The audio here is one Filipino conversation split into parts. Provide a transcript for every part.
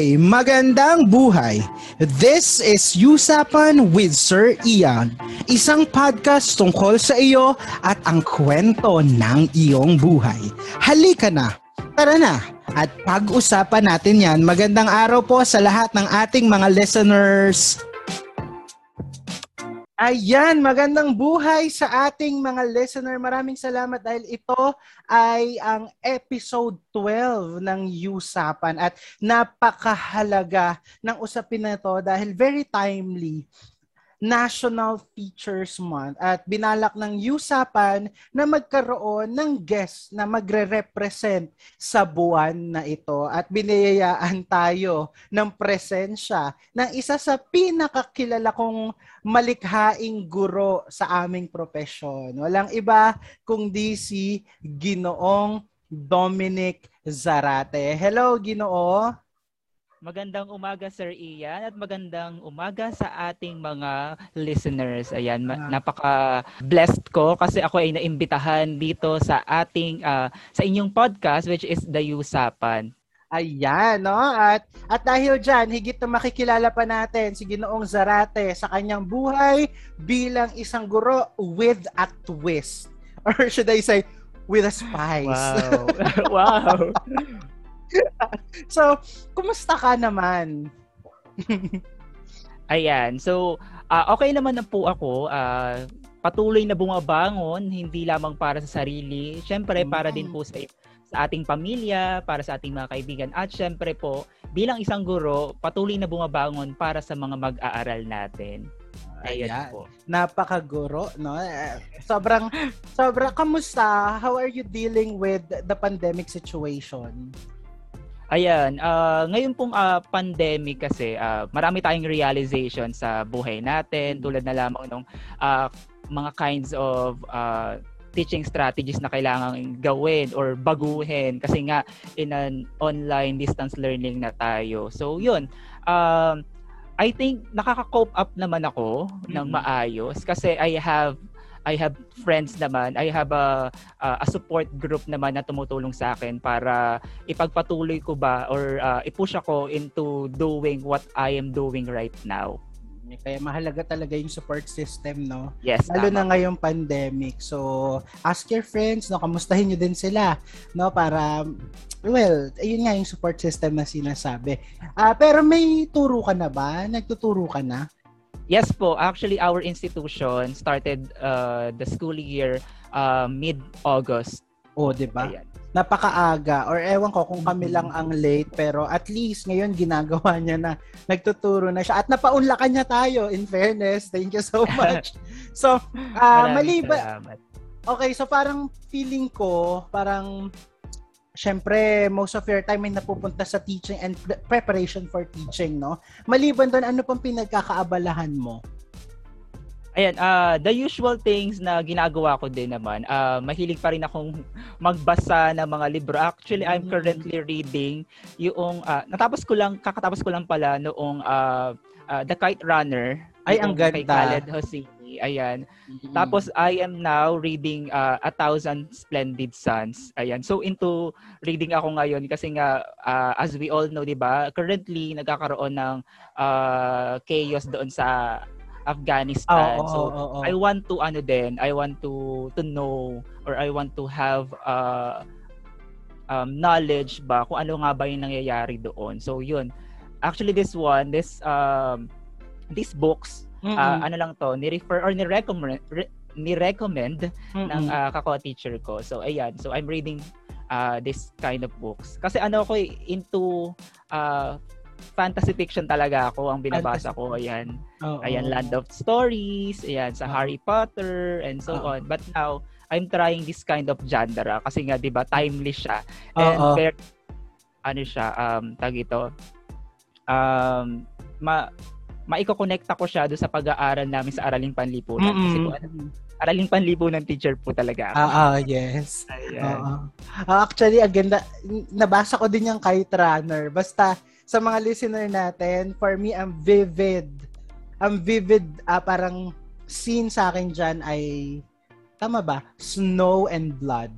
Okay, magandang buhay. This is Usapan with Sir Ian, isang podcast tungkol sa iyo at ang kwento ng iyong buhay. Halika na, tara na, at pag-usapan natin yan. Magandang araw po sa lahat ng ating mga listeners. Ayan, magandang buhay sa ating mga listener. Maraming salamat dahil ito ay ang episode 12 ng Usapan at napakahalaga ng usapin na ito dahil very timely National Teachers Month at binalak ng Usapan na magkaroon ng guest na magre-represent sa buwan na ito at biniyayaan tayo ng presensya ng isa sa pinakakilala kong malikhaing guro sa aming profesyon. Walang iba kundi si Ginoong Dominic Zarate. Hello, Ginoo. Magandang umaga Sir Ian at magandang umaga sa ating mga listeners. Ayan, ma- Ah. napaka-blessed ko kasi ako ay naimbitahan dito sa ating uh, sa inyong podcast which is The Usapan. Ayan, no? At, at dahil dyan, higit na makikilala pa natin si Ginoong Zarate sa kanyang buhay bilang isang guro with a twist. Or should I say, with a spice. Wow. wow. so, kumusta ka naman? Ayan. So, uh, okay naman na po ako. Uh, patuloy na bumabangon, hindi lamang para sa sarili. Siyempre, para din po sa, sa ating pamilya, para sa ating mga kaibigan. At siyempre po, bilang isang guro, patuloy na bumabangon para sa mga mag-aaral natin. Ayan Ayan. po. Napakaguro, no? Sobrang, sobrang, kamusta? How are you dealing with the pandemic situation? Ayan, ah, ngayon pong ah, pandemic kasi, ah, marami tayong realization sa buhay natin tulad na lamang ng mga kinds of ah, teaching strategies na kailangan gawin or baguhin kasi nga in an online distance learning na tayo. So yun, um, I think nakaka-cope up naman ako ng Mhm. maayos kasi I have I have friends naman, I have a a support group naman na tumutulong sa akin para ipagpatuloy ko ba or uh, i-push ako into doing what I am doing right now. Kaya mahalaga talaga yung support system, no? Yes, Lalo na tama. ngayong pandemic. So, ask your friends, no? Kamustahin nyo din sila, no? Para, well, ayun nga yung support system na sinasabi. Ah, pero may turo ka na ba? Nagtuturo ka na? Yes po, actually our institution started uh, the school year uh, mid-August. O, di ba? Napakaaga. Or ewan ko kung kami lang ang late, pero at least ngayon ginagawa niya na nagtuturo na siya. At napaunlakan niya tayo, in fairness. Thank you so much. so, ah Maraming maliban. Okay, so parang feeling ko, parang syempre, most of your time ay napupunta sa teaching and pre- preparation for teaching, no? Maliban doon, ano pang pinagkakaabalahan mo? Ayan, uh, the usual things na ginagawa ko din naman, uh, mahilig pa rin akong magbasa ng mga libro. Actually, I'm Mm. currently reading yung, uh, natapos ko lang, kakatapos ko lang pala noong uh, uh, The Kite Runner. Ay, ang yung Kay ganda. Khaled Hosseini. Ayan. Tapos I am now reading uh, A Thousand Splendid Suns. Ayan. So into reading ako ngayon kasi nga uh, as we all know, 'di ba? Currently nagkakaroon ng uh, chaos doon sa Afghanistan. Oo, so oo, oo. I want to ano din, I want to to know or I want to have uh, um, knowledge ba kung ano nga ba yung nangyayari doon. So yun. Actually this one, this um these books Mm-mm. Ah, ano lang to, ni-refer or ni-recommend re, ni-recommend Mm-mm. ng uh, kako-teacher ko. So ayan, so I'm reading uh, this kind of books. Kasi ano ako eh, into uh, fantasy fiction talaga ako ang binabasa ko. Ayan. Oo. Ayan, Land of Stories, ayan, sa Oo. Harry Potter, and so Oo. on. But now, I'm trying this kind of genre kasi nga, di ba, timely siya. And Oo. very, ano siya, um, tag ito, um, ma, maiko-connecta ko siya doon sa pag-aaral namin sa Araling Panlipunan. Kasi Mm-mm. kung ano, Araling Panlipunan teacher po talaga ako. Ah, ah, yes. Ayan. Oo. Ah, actually, ang ganda. Nabasa ko din yung Kite Runner. Basta, sa mga listener natin, for me, ang vivid. Ang vivid, ah, parang scene sa akin dyan ay, tama ba? Snow and blood.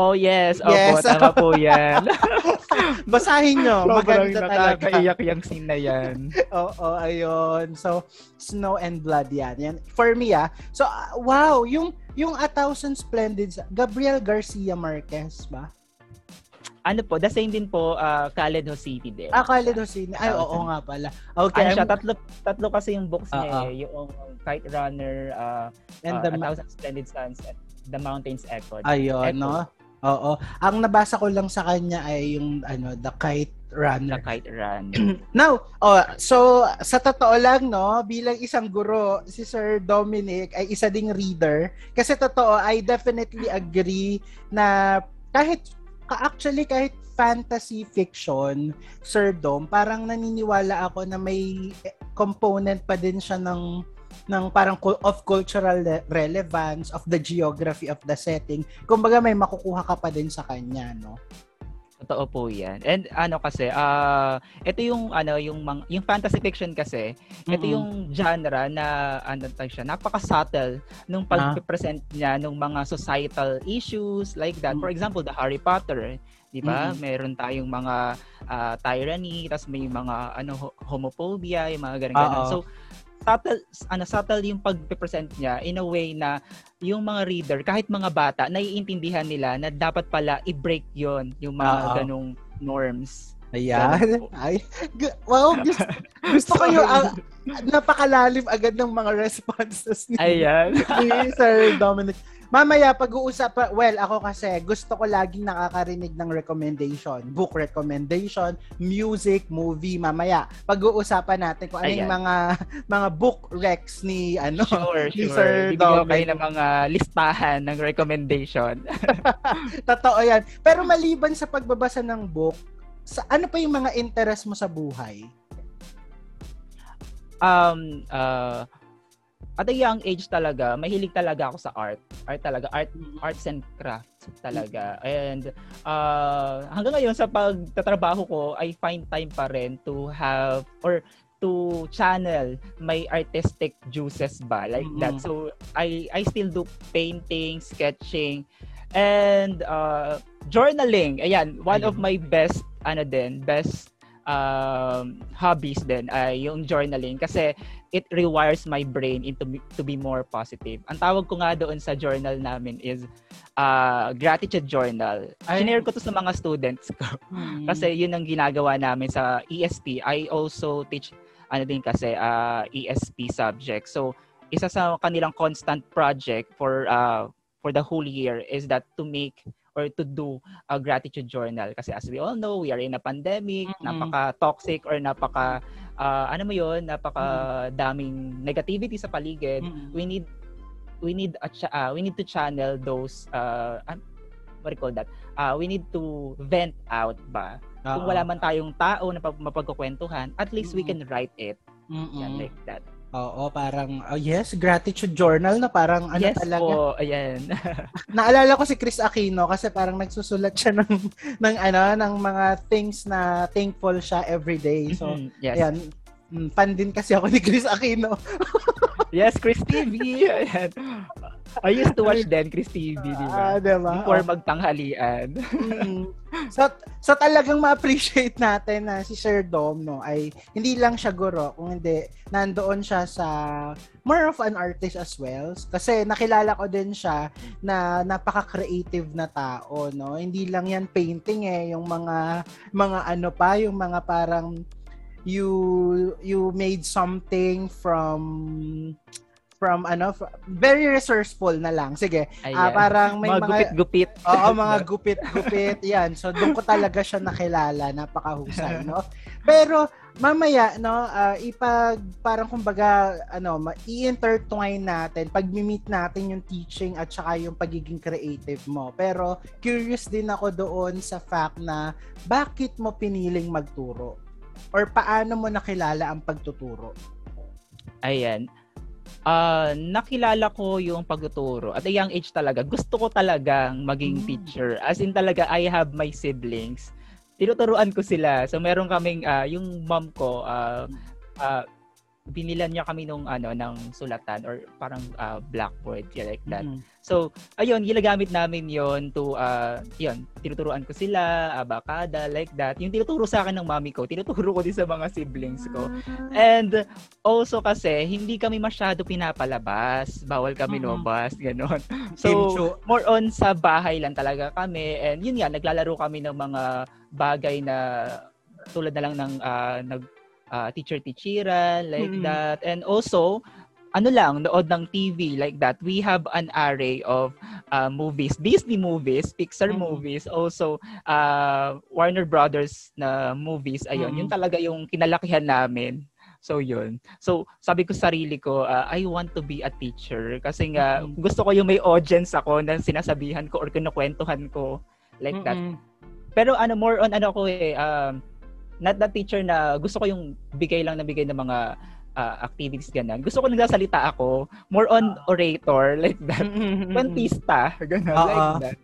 Oh yes, opo, Yes. tama po yan. Basahin nyo. Maganda talaga. nakakaiyak yung scene na yan. Oo, ayun. So, Snow and Blood yan. yan. For me, ah. So, ah, wow, yung yung A Thousand Splendids, Gabriel Garcia Marquez ba? Ano po, the same din po, uh, Khaled City din. Ah, Khaled Hosseini. Ay, oo nga pala. Okay. Ano siya, tatlo, tatlo kasi yung books niya Oo. eh. Yung Kite Runner, uh, and uh, the, A Thousand Splendid Suns, at The Mountains Echo. ayun, Echo. no? Oo. Ang nabasa ko lang sa kanya ay yung ano, The Kite The Runner. Kite Runner. Now, oh, so sa totoo lang no, bilang isang guro, si Sir Dominic ay isa ding reader kasi totoo I definitely agree na kahit ka- actually kahit fantasy fiction, Sir Dom, parang naniniwala ako na may component pa din siya ng ng parang of cultural le- relevance of the geography of the setting. Kumbaga may makukuha ka pa din sa kanya, no? Totoo po 'yan. And ano kasi, ah ito yung ano yung mang, yung fantasy fiction kasi, ito Mm-mm. yung genre na ano tawag siya, napaka-subtle nung Ah. pag-present niya ng mga societal issues like that. Mm. For example, the Harry Potter, 'di ba? Mm-mm. Meron tayong mga ah, tyranny, tas may mga ano ho- homophobia, yung mga ganun Oo. ganun. So subtle ano subtle yung pag-present niya in a way na yung mga reader kahit mga bata naiintindihan nila na dapat pala i-break yon yung mga Oo. ganong norms. Ayan. Ay, wow, gusto, gusto ko yung ah, napakalalim agad ng mga responses ni, Ayan. ni Sir Dominic. Mamaya, pag-uusap, well, ako kasi gusto ko laging nakakarinig ng recommendation. Book recommendation, music, movie, mamaya. Pag-uusapan natin kung ano yung mga mga book recs ni ano. Sure, ni sure. Sir ko kayo ng mga listahan ng recommendation. Totoo yan. Pero maliban sa pagbabasa ng book, sa ano pa yung mga interest mo sa buhay? um, uh, at a young age talaga, mahilig talaga ako sa art. Art talaga, art arts and crafts talaga. And uh, hanggang ngayon sa pagtatrabaho ko, I find time pa rin to have or to channel my artistic juices ba like that. Mhm. So I I still do painting, sketching and uh, journaling. Ayan, one of Ayun. my best ano din, best um, hobbies din ay yung journaling kasi it rewires my brain into to be more positive. Ang tawag ko nga doon sa journal namin is uh, gratitude journal. Ay. Sinare ko to sa mga students ko Hmm. kasi yun ang ginagawa namin sa ESP. I also teach ano din kasi uh, ESP subject. So isa sa kanilang constant project for uh, for the whole year is that to make or to do a gratitude journal kasi as we all know we are in a pandemic Mm-mm. napaka toxic or napaka uh, ano mo yun napaka daming negativity sa paligid Mm-mm. we need we need a cha- uh, we need to channel those uh what do you call that uh, we need to vent out ba kung Oo. wala man tayong tao na pag- mapagkukwentuhan at least we Mm-mm. can write it Mm-mm. yan like that Oo, parang, oh yes, gratitude journal na parang ano yes talaga. po ayan Naalala ko si Chris Aquino kasi parang nagsusulat siya ng, ng ano, ng mga things na thankful siya every day. So, Mhm, yes ayan, mm, fan din kasi ako ni Chris Aquino. yes Chris TV ayan I used to watch then Chris TV di Ah, ba diba? before magtanghalian Mm. So, so talagang ma-appreciate natin na si Sir Dom, no, ay hindi lang siya guro, kung hindi, nandoon siya sa more of an artist as well. Kasi nakilala ko din siya na napaka-creative na tao, no. Hindi lang yan painting eh, yung mga, mga ano pa, yung mga parang you you made something from from ano very resourceful na lang sige ayan ah, parang may mga mga gupit-gupit Oo, mga gupit-gupit. Yan. So, doon ko talaga siya nakilala. Napakahusay, no? Pero, mamaya, no, ah, ipag, parang kumbaga, ano, ma- i-intertwine natin, pag-meet natin yung teaching at saka yung pagiging creative mo. Pero, curious din ako doon sa fact na, bakit mo piniling magturo? Or paano mo nakilala ang pagtuturo? Ayan. Ah, nakilala ko yung pagtuturo at a young age talaga. Gusto ko talagang maging Mm. teacher. As in talaga I have my siblings. Tinuturuan ko sila. So meron kaming ah, yung mom ko ah, ah, binilan niya kami nung ano ng sulatan or parang uh, blackboard yeah, like that. Mm-hmm. So, ayun, ginagamit namin 'yon to uh, 'yon, tinuturuan ko sila, abakada, like that. Yung tinuturo sa akin ng mami ko, tinuturo ko din sa mga siblings ko. Ah. And also kasi hindi kami masyado pinapalabas, bawal kami Mm-hmm. lumabas. Kimcho. So, more on sa bahay lang talaga kami and yun nga naglalaro kami ng mga bagay na tulad na lang ng ah, nag ah, teacher-teacheran like Mm. that and also ano lang nood ng TV like that we have an array of uh, movies Disney movies Pixar Mm. movies also uh, Warner Brothers na movies ayun Mm. yun talaga yung kinalakihan namin So yun. So sabi ko sa sarili ko, uh, I want to be a teacher kasi nga Mm. gusto ko yung may audience ako na sinasabihan ko or kinukwentuhan ko like that. Mm-mm. Pero ano more on ano ko eh um, not the teacher na gusto ko yung bigay lang na bigay ng mga uh, activities ganun. Gusto ko nagsasalita ako, more on orator like that. Kwentista, ganun Oo. like that.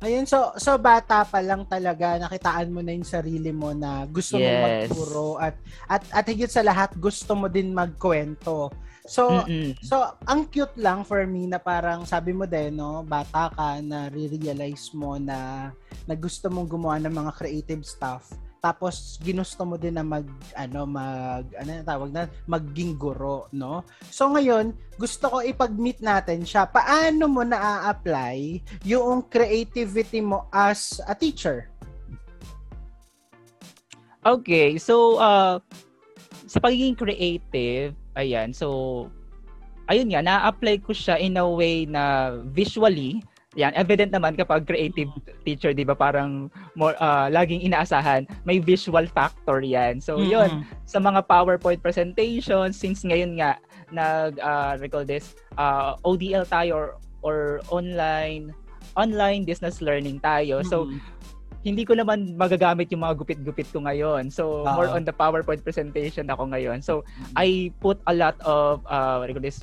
Ayun, so so bata pa lang talaga nakitaan mo na yung sarili mo na gusto mo Yes. magturo at at at higit sa lahat gusto mo din magkwento. So Mm-mm. so ang cute lang for me na parang sabi mo din no, bata ka na realize mo na na gusto mong gumawa ng mga creative stuff. Tapos ginusto mo din na mag ano mag ano tawag na maging guro, no? So ngayon, gusto ko ipag-meet natin siya. Paano mo na-apply yung creativity mo as a teacher? Okay, so uh, sa pagiging creative, ayan, so ayun nga, na-apply ko siya in a way na visually, yan, evident naman kapag creative teacher, di ba, parang more, uh, laging inaasahan, may visual factor yan. So, yun, sa mga PowerPoint presentations, since ngayon nga, nag, uh, recall this, uh, ODL tayo or, or online, online business learning tayo. So, Mhm. hindi ko naman magagamit yung mga gupit-gupit ko ngayon. So, Oo. more on the PowerPoint presentation ako ngayon. So, I put a lot of, uh, what do you call this,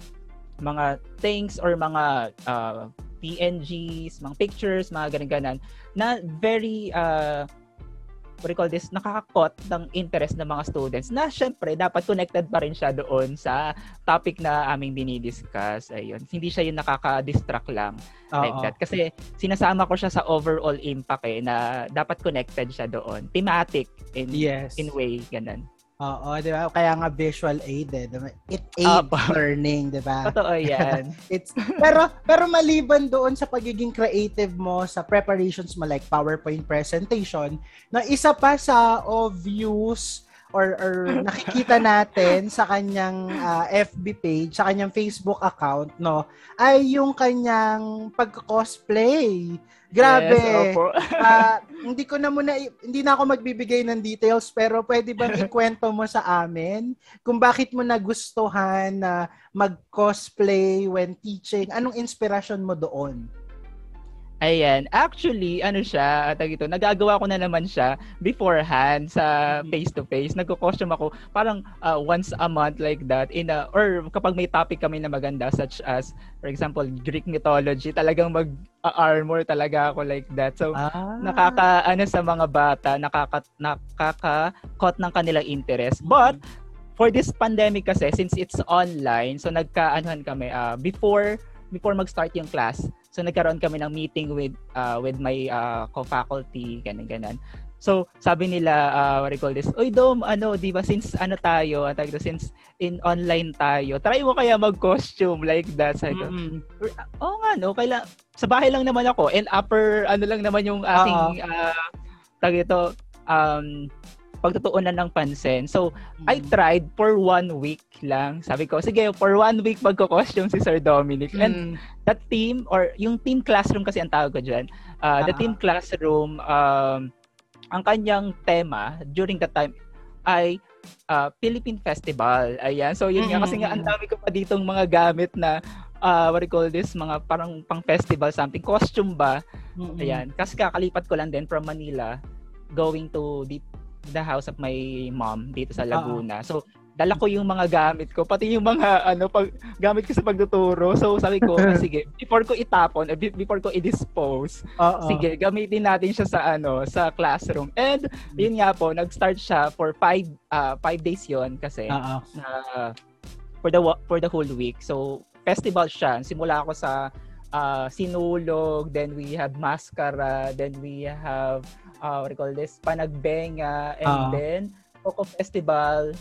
mga things or mga uh, PNGs, mga pictures, mga ganun-ganan, na very, uh, what do you call this, nakakakot ng interest ng mga students na syempre dapat connected pa rin siya doon sa topic na aming dinidiscuss. Ayun. Hindi siya yung nakaka-distract lang like Oo. that. Kasi sinasama ko siya sa overall impact eh, na dapat connected siya doon. Thematic in, Yes. in way, ganun. Oo, di ba? Kaya nga visual aid eh. It aids Apo. learning, di ba? Totoo yan. It's pero pero maliban doon sa pagiging creative mo sa preparations mo like PowerPoint presentation, na isa pa sa obvious or or nakikita natin sa kanyang ah, FB page, sa kanyang Facebook account, no, ay yung kanyang pag-cosplay. Grabe. Yes, opo. Ah, hindi ko na muna hindi na ako magbibigay ng details pero pwede bang ikwento mo sa amin kung bakit mo nagustuhan na mag-cosplay when teaching? Anong inspirasyon mo doon? Ayan. Actually, ano siya, tag ito, nagagawa ko na naman siya beforehand sa Mhm. face-to-face. Nagko-costume ako parang uh, once a month like that in a, or kapag may topic kami na maganda such as for example Greek mythology, talagang mag-armor talaga ako like that. So Ah. nakaka ano sa mga bata, nakaka nakaka-caught ng kanilang interest. But for this pandemic kasi since it's online, so nagka-anuhan kami uh, before before mag-start yung class. So nagkaroon kami ng meeting with uh, with my uh, co-faculty ganun ganan. So sabi nila uh, what do you call this? Oy Dom, ano, 'di ba since ano tayo, dito, since in online tayo, try mo kaya mag-costume like that. Sabi ko, Mm-mm. Oo nga, no? Kaila, sa bahay lang naman ako. And upper, ano lang naman yung aking, uh, tag ito, um, pagtutuunan ng pansin. So, I tried for one week lang. Sabi ko, sige, for one week magko-costume si Sir Dominic. And Mm. that team, or yung team classroom kasi ang tawag ko dyan, uh, the Ah. team classroom, um, ang kanyang tema during that time ay uh, Philippine Festival. Ayan. So, yun nga. Kasi nga, ang dami ko pa ditong mga gamit na uh, what do you call this, mga parang pang festival something, costume ba? Mm-mm. Ayan. Kasi kakalipat ko lang din from Manila going to the, the house of my mom dito sa Laguna. So, dala ko yung mga gamit ko, pati yung mga ano pag gamit ko sa pagtuturo. So sabi ko, ah, sige, before ko itapon, eh, before ko i-dispose, Uh-oh. sige, gamitin natin siya sa ano, sa classroom. And yun nga po, nag-start siya for five uh, five days yon kasi uh for the for the whole week. So festival siya. Simula ako sa uh, sinulog, then we have mascara, then we have uh, what do you call this, panagbenga, and uh-huh. then Coco Festival,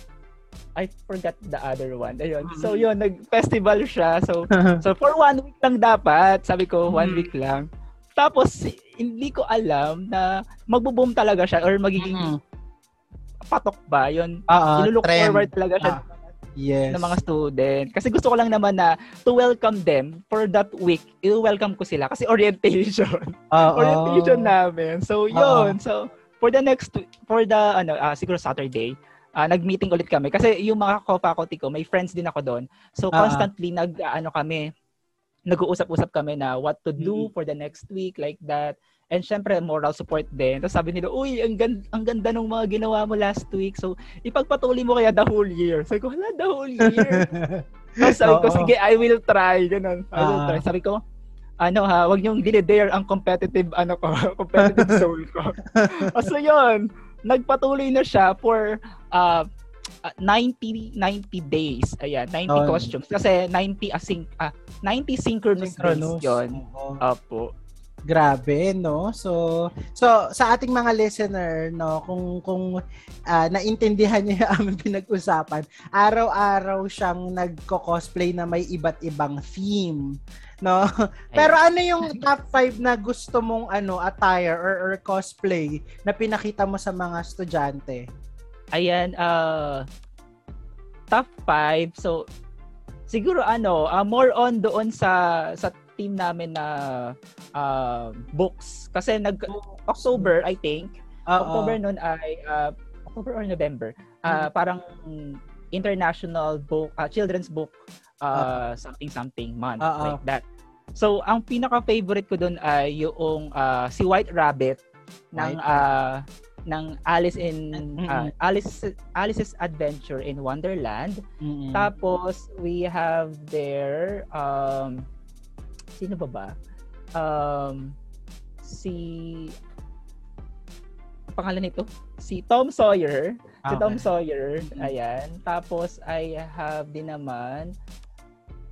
I forgot the other one. Ayun. So mm-hmm. yun, nag-festival siya. So so for one week lang dapat. Sabi ko, one mm-hmm. week lang. Tapos hindi ko alam na magbo-boom talaga siya or magiging mm-hmm. patok ba. Yun, uh, uh, look forward talaga siya. Uh, yes. ng mga student. Kasi gusto ko lang naman na to welcome them for that week. I-welcome ko sila kasi orientation. Uh-oh. orientation namin. So, yun. Uh-oh. So, for the next, for the, ano, uh, siguro Saturday, uh, nag-meeting ulit kami. Kasi yung mga co-faculty ko, may friends din ako doon. So, uh-huh. constantly nag, uh, ano kami, nag-uusap-usap kami na what to do mm-hmm. for the next week, like that. And syempre, moral support din. Tapos sabi nila, uy, ang ganda, ang ganda ng mga ginawa mo last week. So, ipagpatuloy mo kaya the whole year. Sabi ko, hala, the whole year. Tapos sabi ko, sige, I will try. Ganun. I will uh, try. Sabi ko, ano ha, wag niyong dinedare ang competitive, ano ko, competitive soul ko. so, yun nagpatuloy na siya for uh, 90 90 days. Ayan, 90 oh. costumes kasi 90 async uh, 90 synchronous, synchronous. days 'yon. Opo. Grabe, no? So, so sa ating mga listener, no, kung kung uh, naintindihan niyo yung aming pinag-usapan, araw-araw siyang nagko-cosplay na may iba't ibang theme no? Pero ano yung top 5 na gusto mong ano attire or, or cosplay na pinakita mo sa mga estudyante? Ayan, uh, top 5. So siguro ano, uh, more on doon sa sa team namin na uh, books kasi nag October I think. Uh-oh. October noon ay uh, October or November. Uh, parang international book uh, children's book uh, something something month Uh-oh. like that. So ang pinaka favorite ko doon ay yung uh, si White Rabbit ng uh, ng Alice in uh, Alice Alice's Adventure in Wonderland. Mm-hmm. Tapos we have there um sino ba ba? Um si pangalan nito si Tom Sawyer si ah, Tom Sawyer mm-hmm. ayan tapos I have din naman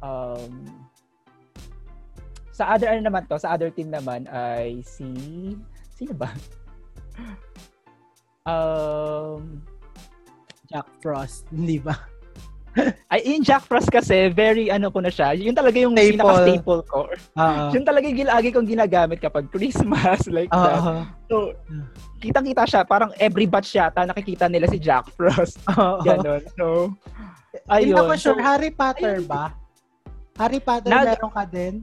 um, sa other ano naman to, sa other team naman ay si sino ba? um Jack Frost, hindi ba? ay, yung Jack Frost kasi, very ano ko na siya. Yun talaga yung staple. pinaka-staple ko. Uh-huh. Yun talaga yung lagi kong ginagamit kapag Christmas, like uh-huh. that. So, kitang-kita siya. Parang every batch yata nakikita nila si Jack Frost. Uh-huh. Ganon. So, ayun. Hindi ako sure, so, Harry Potter ayun. ba? Harry Potter nag, meron ka din?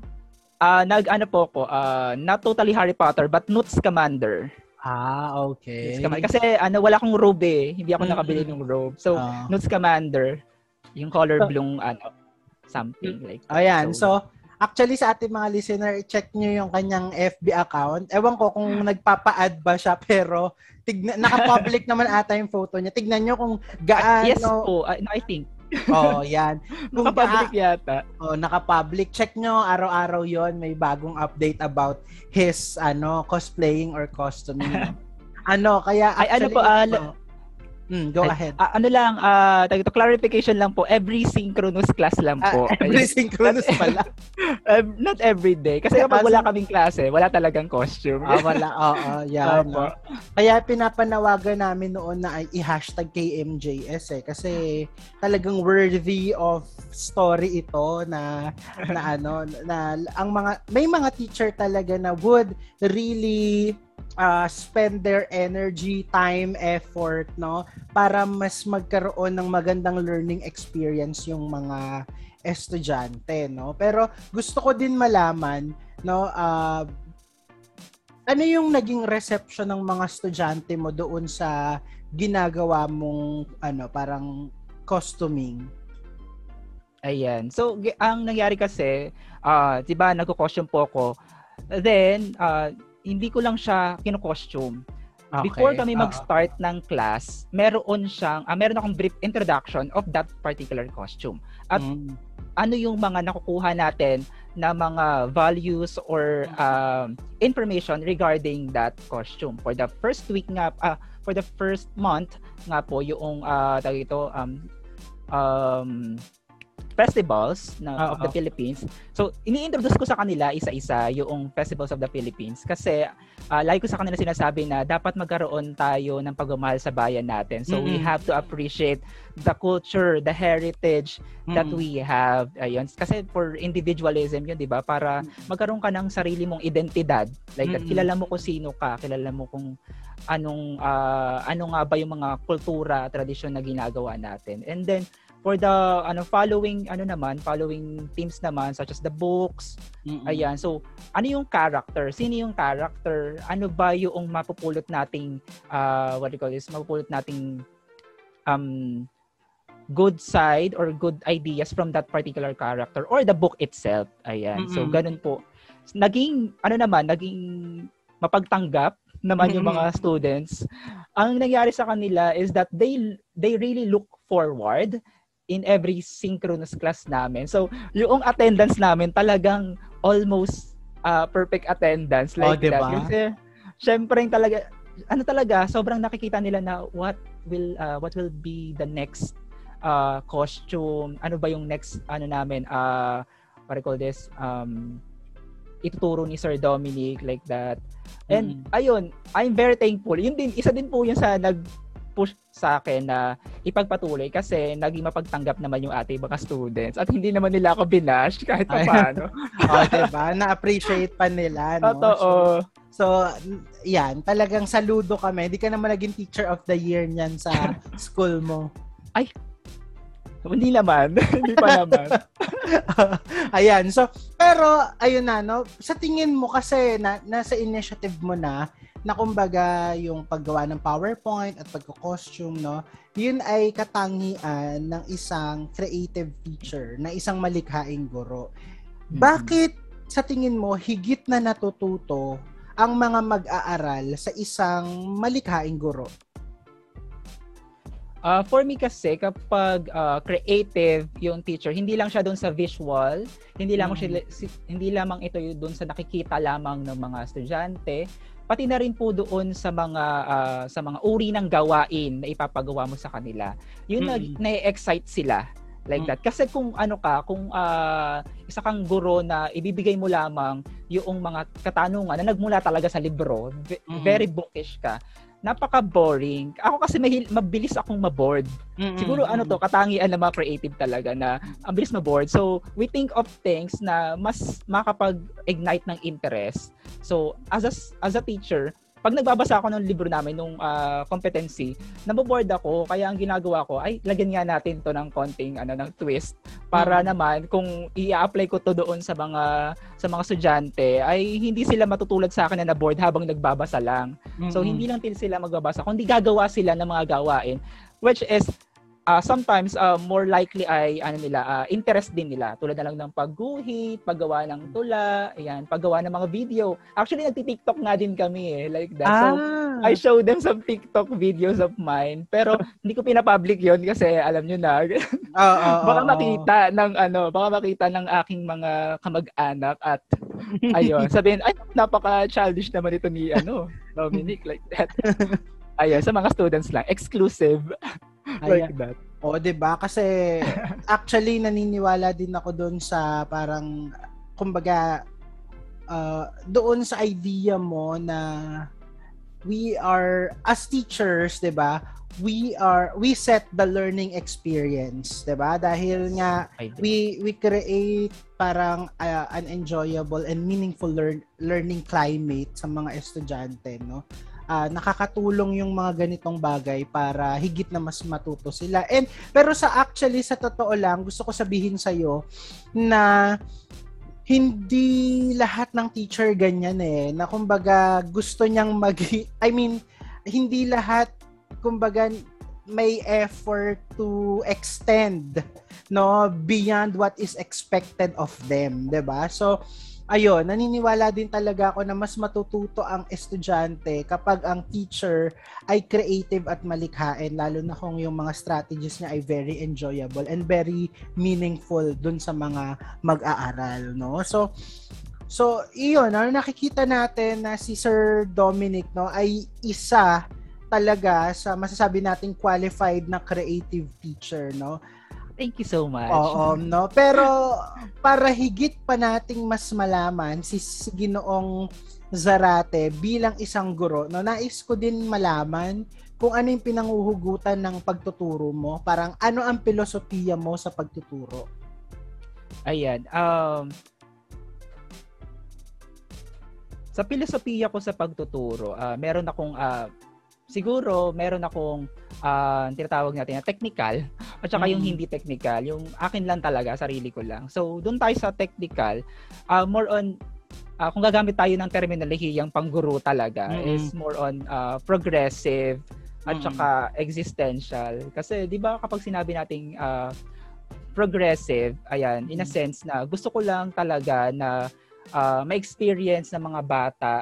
Uh, nag ano po ko, uh, not totally Harry Potter but Newt's Commander. Ah, okay. Newt's Commander. Kasi ano wala akong robe eh. Hindi ako nakabili ng robe. So, uh. Newt's Commander, yung color blue ano something like. Ayan. So, so Actually, sa ating mga listener, check nyo yung kanyang FB account. Ewan ko kung nagpapa-add ba siya, pero tigna, naka-public naman ata yung photo niya. Tignan nyo kung gaano... Yes po, uh, I think oh, yan. Kung naka-public yata. Oh, naka-public. Check nyo, araw-araw yon may bagong update about his ano cosplaying or costuming. ano, kaya actually... Ay, ano po, uh, Mm, go Ay, ahead. Uh, ano lang, uh, to clarification lang po, every synchronous class lang po. Uh, every synchronous pala. uh, not every day. Kasi kapag wala kaming klase, wala talagang costume. ah, wala. Oo, oh, yan. No? Kaya pinapanawagan namin noon na i-hashtag KMJS eh. Kasi talagang worthy of story ito na na ano na ang mga may mga teacher talaga na would really uh, spend their energy, time, effort, no, para mas magkaroon ng magandang learning experience yung mga estudyante, no. Pero gusto ko din malaman, no, uh, ano yung naging reception ng mga estudyante mo doon sa ginagawa mong ano, parang costuming? Ayan. So, ang nangyari kasi, uh, 'di ba, nagko-costume po ako. Then, uh, hindi ko lang siya kino-costume. Okay. Before kami mag-start uh-huh. ng class, meron siyang, uh, meron akong brief introduction of that particular costume. At mm. ano yung mga nakukuha natin na mga values or um, information regarding that costume. For the first week nga, uh, for the first month nga po yung uh, ito, um, um, festivals na, uh-huh. of the Philippines. So, ini-introduce ko sa kanila isa-isa yung festivals of the Philippines kasi uh, lagi ko sa kanila sinasabi na dapat magkaroon tayo ng pagmamahal sa bayan natin. So, mm-hmm. we have to appreciate the culture, the heritage mm-hmm. that we have. Ayun. Kasi for individualism yun, di ba? Para magkaroon ka ng sarili mong identidad. Like, mm-hmm. kilala mo kung sino ka, kilala mo kung anong uh, ano nga ba yung mga kultura, tradisyon na ginagawa natin. And then for the ano following ano naman following themes naman such as the books mm-hmm. ayan. So ano yung character? Sino yung character? Ano ba yung mapupulot nating uh, what do you call this? Mapupulot nating um good side or good ideas from that particular character or the book itself? Ayan. Mm-hmm. so ganun po. Naging ano naman naging mapagtanggap naman yung mga students. Ang nangyari sa kanila is that they they really look forward in every synchronous class namin. So, yung attendance namin talagang almost uh, perfect attendance like oh, diba? that. Kasi syempre talaga ano talaga sobrang nakikita nila na what will uh, what will be the next uh, costume, ano ba yung next ano namin uh what I call this um ituturo ni Sir Dominic like that. And mm. ayun, I'm very thankful. Yun din isa din po yung sa nag push sa akin na ipagpatuloy kasi naging mapagtanggap naman yung ating mga students at hindi naman nila ako binash kahit pa paano. oh, diba? Na-appreciate pa nila, no? Totoo. So, so, yan, talagang saludo kami. Hindi ka naman naging teacher of the year niyan sa school mo. Ay, hindi naman. hindi pa naman. Ayan. So, pero, ayun na, no? Sa tingin mo kasi, na, nasa initiative mo na, na kumbaga yung paggawa ng PowerPoint at pagko-costume, no, yun ay katangian ng isang creative teacher, na isang malikhaing guro. Mm-hmm. Bakit sa tingin mo higit na natututo ang mga mag-aaral sa isang malikhaing guro? Uh, for me kasi kapag uh, creative yung teacher, hindi lang siya doon sa visual, hindi lamang mm. siya hindi lamang ito doon sa nakikita lamang ng mga estudyante, pati na rin po doon sa mga uh, sa mga uri ng gawain na ipapagawa mo sa kanila. Yun mm-hmm. na na-excite sila like that. Kasi kung ano ka, kung uh, isa kang guro na ibibigay mo lamang yung mga katanungan na nagmula talaga sa libro, mm-hmm. very bookish ka, napaka-boring. Ako kasi mahil, mabilis akong maboard. Mm-hmm. Siguro ano to, katangian ng mga creative talaga na ang bilis maboard. So, we think of things na mas makapag-ignite ng interest. So, as a, as a teacher, pag nagbabasa ako ng libro namin nung uh, competency, naboboard ako kaya ang ginagawa ko ay lagyan nga natin to ng konting ano ng twist para mm-hmm. naman kung i-apply ko to doon sa mga sa mga estudyante ay hindi sila matutulad sa akin na na-board habang nagbabasa lang. Mm-hmm. So hindi lang sila magbabasa kundi gagawa sila ng mga gawain which is uh, sometimes uh, more likely ay ano nila uh, interest din nila tulad na lang ng pagguhit, paggawa ng tula, ayan, paggawa ng mga video. Actually nagti-TikTok nga din kami eh, like that. Ah. So I show them some TikTok videos of mine, pero hindi ko pina-public 'yon kasi alam niyo na. oh, oh, baka makita oh. ng ano, baka makita ng aking mga kamag-anak at ayun, sabihin ay napaka-childish naman ito ni ano, Dominic like that. Ayun, sa mga students lang, exclusive. like that. O, 'di ba? Kasi actually naniniwala din ako doon sa parang kumbaga uh, doon sa idea mo na we are as teachers, 'di ba? We are we set the learning experience, 'di ba? Dahil nga we we create parang uh, an enjoyable and meaningful learn, learning climate sa mga estudyante, no? Uh, nakakatulong yung mga ganitong bagay para higit na mas matuto sila. And pero sa actually sa totoo lang, gusto ko sabihin sa iyo na hindi lahat ng teacher ganyan eh. Na kumbaga gusto niyang mag I mean, hindi lahat kumbaga may effort to extend no beyond what is expected of them, 'di ba? So ayun, naniniwala din talaga ako na mas matututo ang estudyante kapag ang teacher ay creative at malikhain, lalo na kung yung mga strategies niya ay very enjoyable and very meaningful dun sa mga mag-aaral, no? So, so iyon, ano, nakikita natin na si Sir Dominic, no, ay isa talaga sa masasabi nating qualified na creative teacher, no? Thank you so much. Oo, no? Pero para higit pa nating mas malaman si, si Ginoong Zarate bilang isang guro, no, nais ko din malaman kung ano yung pinanguhugutan ng pagtuturo mo. Parang ano ang filosofiya mo sa pagtuturo? Ayan. Um, sa filosofiya ko sa pagtuturo, uh, meron akong uh, siguro meron akong uh, tinatawag natin na technical at saka mm. yung hindi technical, yung akin lang talaga, sarili ko lang. So, doon tayo sa technical, uh, more on uh, kung gagamit tayo ng terminolohiyang pangguro talaga mm. is more on uh, progressive at mm. saka existential. Kasi 'di ba kapag sinabi nating uh, progressive, ayan, in a mm. sense na gusto ko lang talaga na uh, ma-experience ng mga bata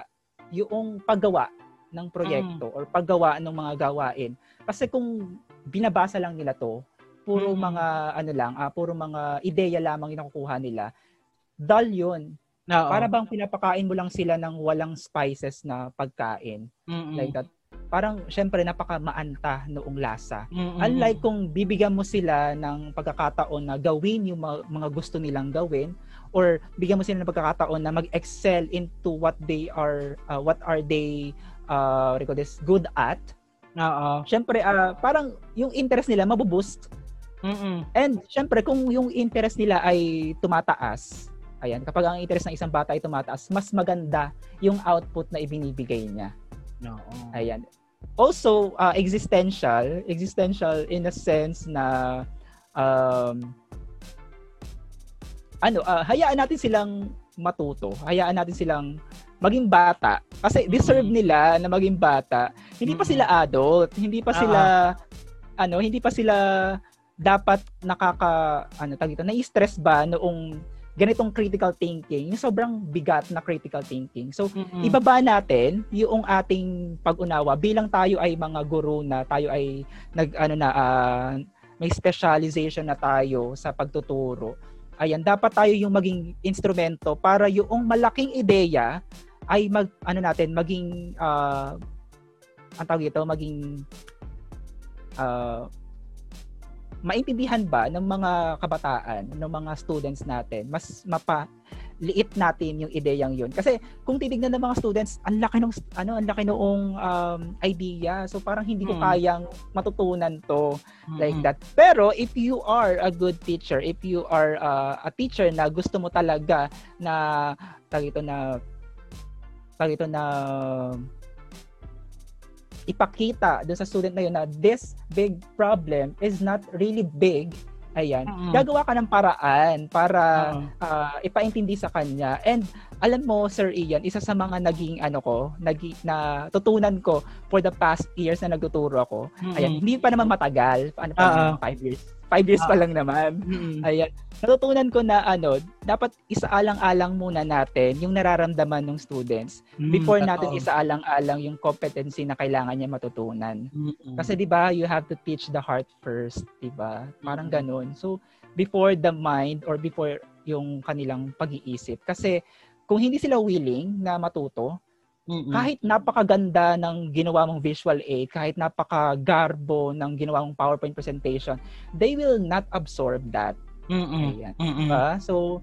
yung paggawa ng proyekto mm. or paggawa ng mga gawain. Kasi kung binabasa lang nila to, puro mm. mga ano lang, uh, puro mga ideya lamang yung nakukuha nila, dull yun. Oo. Para bang pinapakain mo lang sila ng walang spices na pagkain. Mm-mm. Like that. Parang syempre napaka maanta noong lasa. Mm-mm. Unlike kung bibigyan mo sila ng pagkakataon na gawin yung mga gusto nilang gawin or bigyan mo sila ng pagkakataon na mag-excel into what they are uh, what are they uh, what this, good at, Oo. Syempre, uh, parang yung interest nila mabuboost. Mm-mm. And syempre, kung yung interest nila ay tumataas, ayan, kapag ang interest ng isang bata ay tumataas, mas maganda yung output na ibinibigay niya. Oo. Ayan. Also, uh, existential, existential in a sense na um, ano, uh, hayaan natin silang matuto. Hayaan natin silang maging bata kasi deserve nila na maging bata. Hindi pa sila adult, hindi pa sila uh-huh. ano, hindi pa sila dapat nakaka ano tawag dito, na-stress ba noong ganitong critical thinking, yung sobrang bigat na critical thinking. So, mm-hmm. ibaba natin yung ating pag-unawa bilang tayo ay mga guru na tayo ay nag ano na uh, may specialization na tayo sa pagtuturo. Ayan, dapat tayo yung maging instrumento para yung malaking ideya ay mag ano natin maging uh, ang tawag ito maging uh, maintindihan ba ng mga kabataan, ng mga students natin, mas mapa liit natin yung ideyang yun. Kasi kung titignan ng mga students, ang laki ng ano, ang laki noong um, idea. So parang hindi ko hmm. kayang matutunan to hmm. like that. Pero if you are a good teacher, if you are uh, a teacher na gusto mo talaga na tawag ito na tawag ito na ipakita doon sa student na yun na this big problem is not really big Ayan. Uh-huh. Gagawa ka ng paraan para uh-huh. uh, ipaintindi sa kanya. And alam mo, Sir Ian, isa sa mga naging ano ko, naging, na tutunan ko for the past years na nagtuturo ako. Uh-huh. Ayan, hindi pa naman matagal. Ano pa uh-huh. five years? Five years pa lang naman. Uh-huh. Ayan. Natutunan ko na ano, dapat isaalang-alang muna natin yung nararamdaman ng students uh-huh. before natin isaalang-alang yung competency na kailangan niya matutunan. Uh-huh. Kasi 'di ba, you have to teach the heart first, 'di ba? Parang uh-huh. ganun. So, before the mind or before yung kanilang pag-iisip. Kasi kung hindi sila willing na matuto, Mm-mm. kahit napakaganda ng ginawa mong visual aid, kahit napakagarbo ng ginawa mong PowerPoint presentation, they will not absorb that. Mm-mm. Ayan. Mm-mm. Diba? So,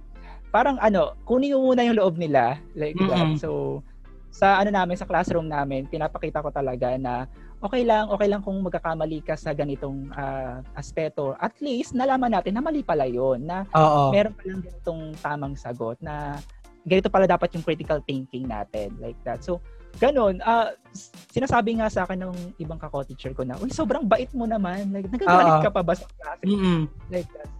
parang ano, kunin mo muna yung loob nila. Like Mm-mm. that. So, sa ano namin, sa classroom namin, pinapakita ko talaga na okay lang, okay lang kung magkakamali ka sa ganitong uh, aspeto. At least, nalaman natin na mali pala yun, na Oo. meron palang ganitong tamang sagot na ganito pala dapat yung critical thinking natin like that. So, ganun. Uh, sinasabi nga sa akin ng ibang kako-teacher ko na, uy, sobrang bait mo naman. Like, nagagalit uh, ka pa ba sa klase? Mm-hmm. Like that.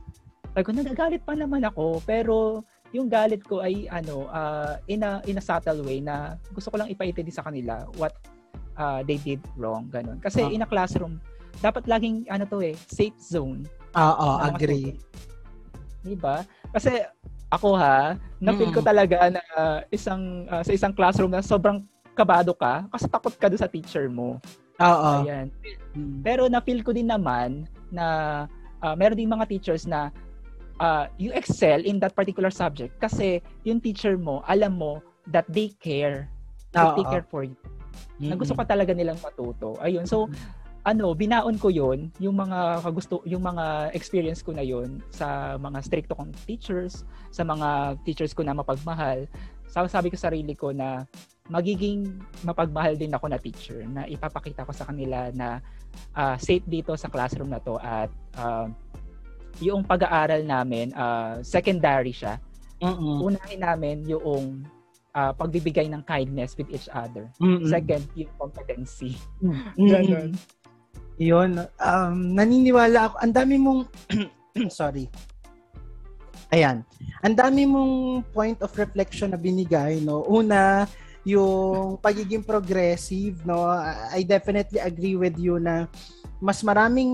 Like, nagagalit pa naman ako, pero yung galit ko ay ano uh, in a in a subtle way na gusto ko lang ipaintindi sa kanila what uh, they did wrong ganun kasi uh, in a classroom dapat laging ano to eh safe zone oo uh, agree di ba kasi Ako ha, na-feel ko Mm. talaga na uh, isang uh, sa isang classroom na sobrang kabado ka kasi takot ka doon sa teacher mo. Oo. Ayan. Mm. Pero na-feel ko din naman na uh, meron din mga teachers na uh, you excel in that particular subject kasi yung teacher mo, alam mo that they care. They Oo. take care for you. Na Mm-mm. gusto ka talaga nilang matuto. Ayun. So, ano, binaon ko 'yon, yung mga kagusto, yung mga experience ko na 'yon sa mga stricto kong teachers, sa mga teachers ko na mapagmahal. Sa sabi ko sa sarili ko na magiging mapagmahal din ako na teacher na ipapakita ko sa kanila na ah, safe dito sa classroom na to at ah, yung pag-aaral namin ah, secondary siya. Mm-mm. Unahin namin yung ah, pagbibigay ng kindness with each other. Mm-mm. Second, yung competency. Mm-mm. Ganon. Yun, um, naniniwala ako. Ang dami mong, sorry. Ayan. Ang dami mong point of reflection na binigay, no? Una, yung pagiging progressive, no? I definitely agree with you na mas maraming,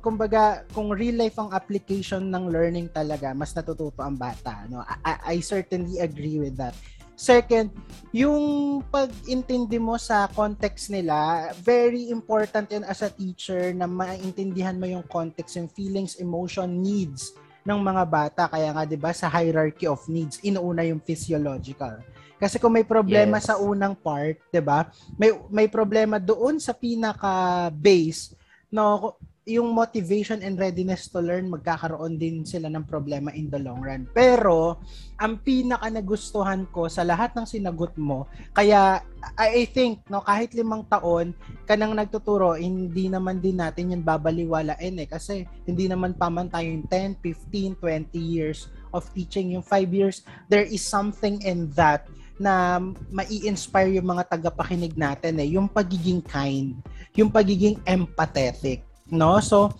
kumbaga, kung real life ang application ng learning talaga, mas natututo ang bata, no? I, I- I certainly agree with that. Second, yung pag-intindi mo sa context nila, very important yun as a teacher na maintindihan mo yung context, yung feelings, emotion, needs ng mga bata. Kaya nga, di ba, sa hierarchy of needs, inuuna yung physiological. Kasi kung may problema Yes. sa unang part, 'di ba? May may problema doon sa pinaka base, no, yung motivation and readiness to learn magkakaroon din sila ng problema in the long run. Pero ang pinaka nagustuhan ko sa lahat ng sinagot mo, kaya I think no kahit limang taon ka nang nagtuturo, hindi naman din natin yan babaliwalain eh kasi hindi naman paman tayo yung 10, 15, 20 years of teaching. Yung 5 years, there is something in that na mai-inspire yung mga tagapakinig natin eh, yung pagiging kind, yung pagiging empathetic, no? So,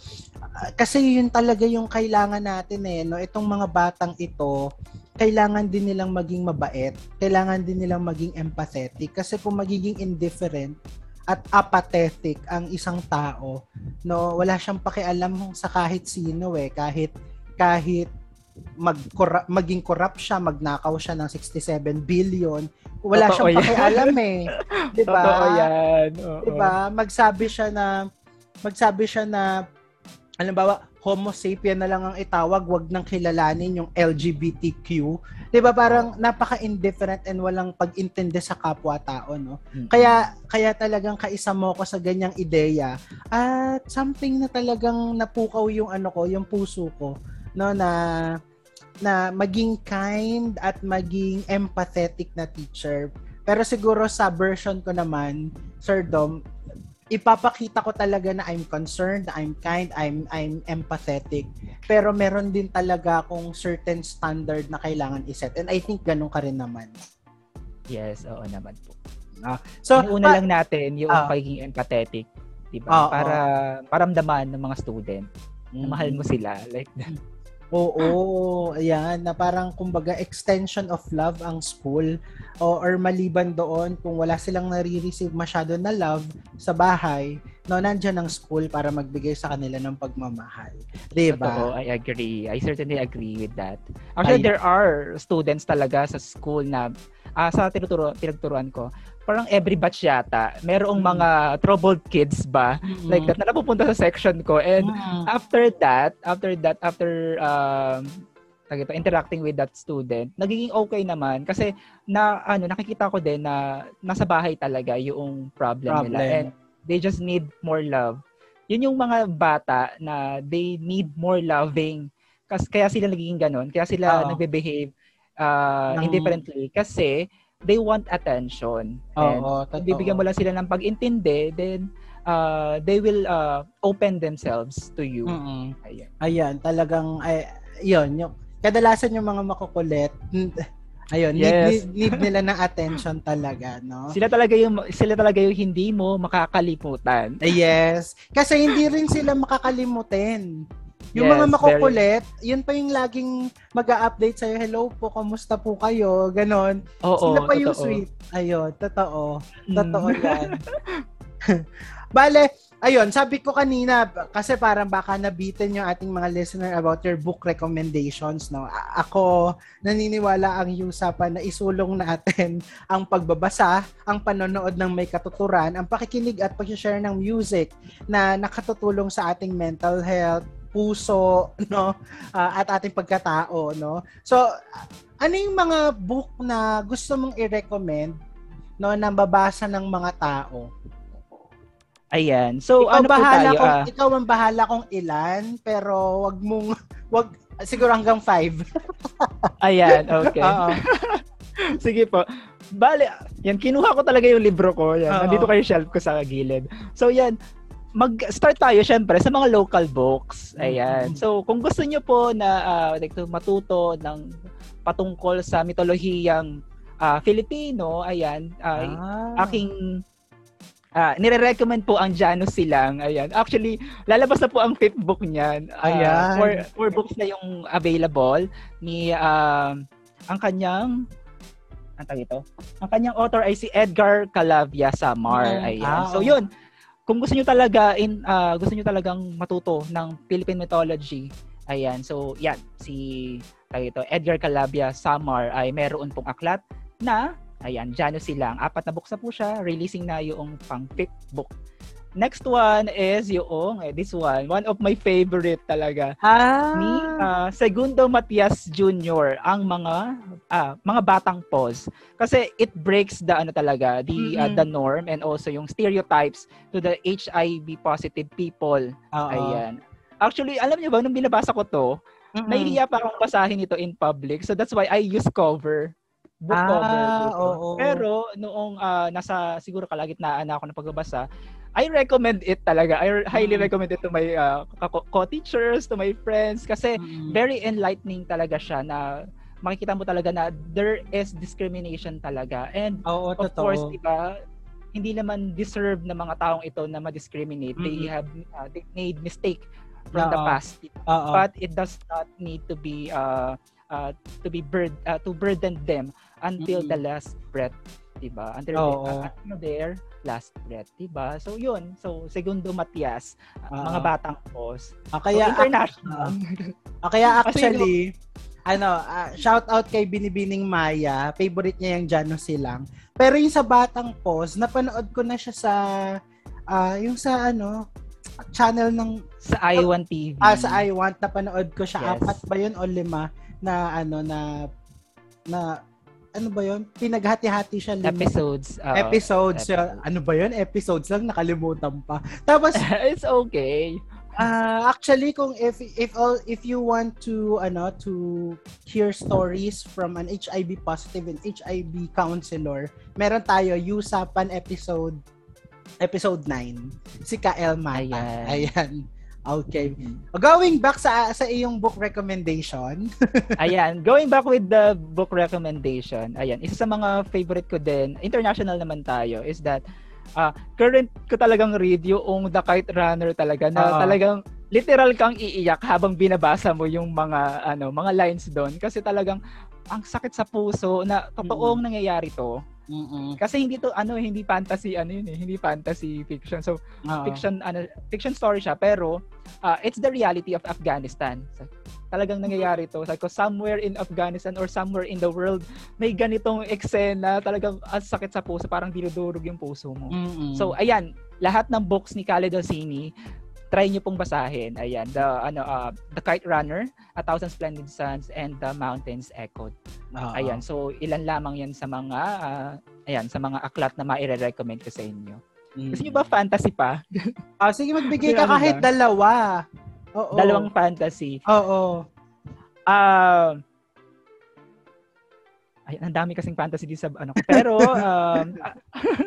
kasi yun talaga yung kailangan natin eh, no? Itong mga batang ito, kailangan din nilang maging mabait, kailangan din nilang maging empathetic kasi kung magiging indifferent at apathetic ang isang tao, no, wala siyang pakialam sa kahit sino eh, kahit kahit mag maging corrupt siya, magnakaw siya ng 67 billion, wala Totoo siyang yan. pakialam eh. 'Di ba? Totoo yan. Oo. 'Di ba? Magsabi siya na magsabi siya na halimbawa homo sapien na lang ang itawag, wag nang kilalanin yung LGBTQ. 'Di ba? Parang napaka-indifferent and walang pag-intindi sa kapwa-tao, no? Mm. Kaya kaya talagang kaisa mo ko sa ganyang ideya at something na talagang napukaw yung ano ko, yung puso ko, no na na maging kind at maging empathetic na teacher. Pero siguro sa version ko naman, Sir Dom, ipapakita ko talaga na I'm concerned, I'm kind, I'm I'm empathetic. Pero meron din talaga akong certain standard na kailangan iset. And I think ganun ka rin naman. Yes, oo naman po. So, Yung una pa- lang natin, yung Ah. pagiging empathetic. Diba? Oo. Para maramdaman ng mga student na Mm. mahal mo sila. Like, Oo, ayan, na parang kumbaga extension of love ang school o or maliban doon kung wala silang nare-receive masyado na love sa bahay, no, nandyan ang school para magbigay sa kanila ng pagmamahal. 'Di Totoo? I agree. I certainly agree with that. Actually, Ay- there are students talaga sa school na ah, sa tinuturo, pinagturuan ko, parang every batch yata, merong Mm. mga troubled kids ba, like that, na napupunta sa section ko. And Mm. after that, after that, after um, ito, interacting with that student, nagiging okay naman kasi na ano nakikita ko din na nasa bahay talaga yung problem, nila Problem. and they just need more love. Yun yung mga bata na they need more loving kasi kaya sila nagiging ganun, kaya sila Oo. nagbe-behave uh, Ng- indifferently kasi they want attention. And Oo, totoo. bibigyan mo lang sila ng pag-intindi, then uh, they will uh, open themselves to you. Mm-mm. Ayan. Ayan, talagang ay yun, yung kadalasan yung mga makukulit Ayun, need, Yes. need, need nila ng attention talaga, no? Sila talaga yung sila talaga yung hindi mo makakalimutan. Yes. Kasi hindi rin sila makakalimutin. Yung Yes, mga very- makukulit, yun pa yung laging mag update sa'yo, hello po, kamusta po kayo, ganon. Oo, Sila pa yung totoo. sweet. Ayun, totoo. Mm. Totoo yan. Bale, ayun, sabi ko kanina, kasi parang baka nabitin yung ating mga listener about your book recommendations, no? A- ako, naniniwala ang usapan na isulong natin ang pagbabasa, ang panonood ng may katuturan, ang pakikinig at pag-share ng music na nakatutulong sa ating mental health, puso, no? Ah, at ating pagkatao, no? So, ano yung mga book na gusto mong i-recommend no na babasa ng mga tao? Ayan. So, ikaw ano po bahala tayo? kung ah, ikaw ang bahala kung ilan, pero wag mong wag siguro hanggang five. ayan, okay. Sige po. Bale, yan, kinuha ko talaga yung libro ko. Yan, Oo. nandito kayo shelf ko sa gilid. So, yan, mag-start tayo syempre sa mga local books. Ayan. Mhm. So, kung gusto niyo po na ah, like, to matuto ng patungkol sa mitolohiyang ah, Filipino, ayan, ay Ah. aking ah, nire-recommend po ang Janus Silang. Ayan. Actually, lalabas na po ang fifth book niyan. Ah, Ayan. Four, four books na yung available ni um, ang kanyang ang tawag ito? Ang kanyang author ay si Edgar Calavia Samar. Mm. Ayan. Ah, so yun, kung gusto niyo talaga in ah, gusto niyo talagang matuto ng Philippine mythology, ayan. So yan si ito, Edgar Calavia Samar ay meron pong aklat na ayan, Janus Silang. Apat na books na po siya, releasing na yung pang fifth book. Next one is yung eh, this one, one of my favorite talaga Ah. ni ah, Segundo Matias Jr. ang mga ah, mga batang pause kasi it breaks the ano talaga the ah, Mm-mm. the norm and also yung stereotypes to the HIV positive people Oo. ayan actually alam niyo ba nung binabasa ko to Mm-mm. nahihiya pa akong basahin ito in public so that's why I use cover book Ah, cover oo. pero noong ah, nasa siguro kalagitnaan na ako ng pagbabasa I recommend it talaga. I highly Mm. recommend it to my uh, co-teachers, to my friends kasi Mm-mm. very enlightening talaga siya na makikita mo talaga na there is discrimination talaga. And Oo, of totoo. course, 'di ba, hindi naman deserve ng mga taong ito na ma-discriminate. They Mm-mm. have uh, they made mistake from the Oo. past. Oo. But it does not need to be uh, uh, to be burd uh, to burden them until Mm-mm. the last breath, 'di ba? Until, Oo. the, uh, until their last breath, 'di ba? So 'yun. So Segundo Matias, uh, mga batang pos. Ah, So, kaya international. Ah, kaya actually, ano, ah, shout out kay Binibining Maya. Favorite niya yung Jano Silang. Pero yung sa Batang Pos, napanood ko na siya sa ah, yung sa ano, channel ng sa I1 TV. ah, sa I Want napanood ko siya. Yes. Apat ba yun o lima na ano na na ano ba yun? Pinaghati-hati siya lima episodes. oo. episodes. episodes. Ano ba yun? Episodes lang nakalimutan pa. Tapos It's okay. Ah, actually kung if if all if you want to ano to hear stories from an HIV positive and HIV counselor, meron tayo Usapan episode episode 9. Si Kael Mata. Ayan. Ayan. Okay. Going back sa sa iyong book recommendation. Ayan, going back with the book recommendation. Ayan, isa sa mga favorite ko din, international naman tayo, is that uh, current ko talagang read yung The Kite Runner talaga na Oo. talagang literal kang iiyak habang binabasa mo yung mga ano, mga lines doon kasi talagang ang sakit sa puso na totoong nangyayari to. Mm. Kasi hindi to ano, hindi fantasy ano yun eh, hindi fantasy fiction. So fiction ano fiction story siya pero uh, it's the reality of Afghanistan. So, talagang nangyayari to. Like, somewhere in Afghanistan or somewhere in the world may ganitong eksena talagang ang sakit sa puso, parang dinudurog yung puso mo. Mm. So ayan, lahat ng books ni Khaled Hosseini, try niyo pong basahin. Ayan, the ano uh, The Kite Runner, A Thousand Splendid Suns and The Mountains Echoed. Oo. Ayan, so ilan lamang 'yan sa mga ah, ayan, sa mga aklat na maire-recommend ko sa inyo. Mm. Gusto niyo ba fantasy pa? Ah, sige magbigay ka Ano kahit dalawa. Oo. Dalawang fantasy. Oo. Ah ay, ang dami kasing fantasy di sa ano ko. Pero um,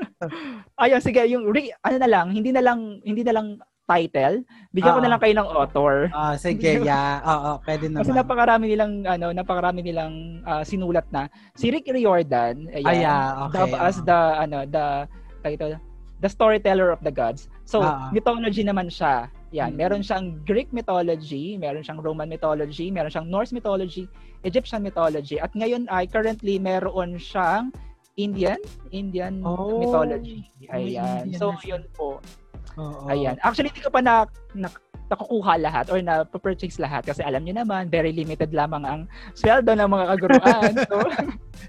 ayun sige, yung re- ano na lang, hindi na lang hindi na lang title. Bigyan ko na Oo. lang kayo ng author. Ah, sige, yeah. Oo, pwede naman. Kasi napakarami nilang ano, napakarami nilang ah, sinulat na. Si Rick Riordan, ayan, Ah, yeah, okay, dubbed as the ano, the title, the storyteller of the gods. So, Ah. mythology naman siya. Yan, Mm. meron siyang Greek mythology, meron siyang Roman mythology, meron siyang Norse mythology, Egyptian mythology, at ngayon ay currently meron siyang Indian, Indian Oh, mythology. Ayan. Indian So na yun po. Oo. Ayan. Actually, hindi ko pa na, na nakukuha lahat or na purchase lahat kasi alam niyo naman, very limited lamang ang sweldo ng mga kaguruan. so,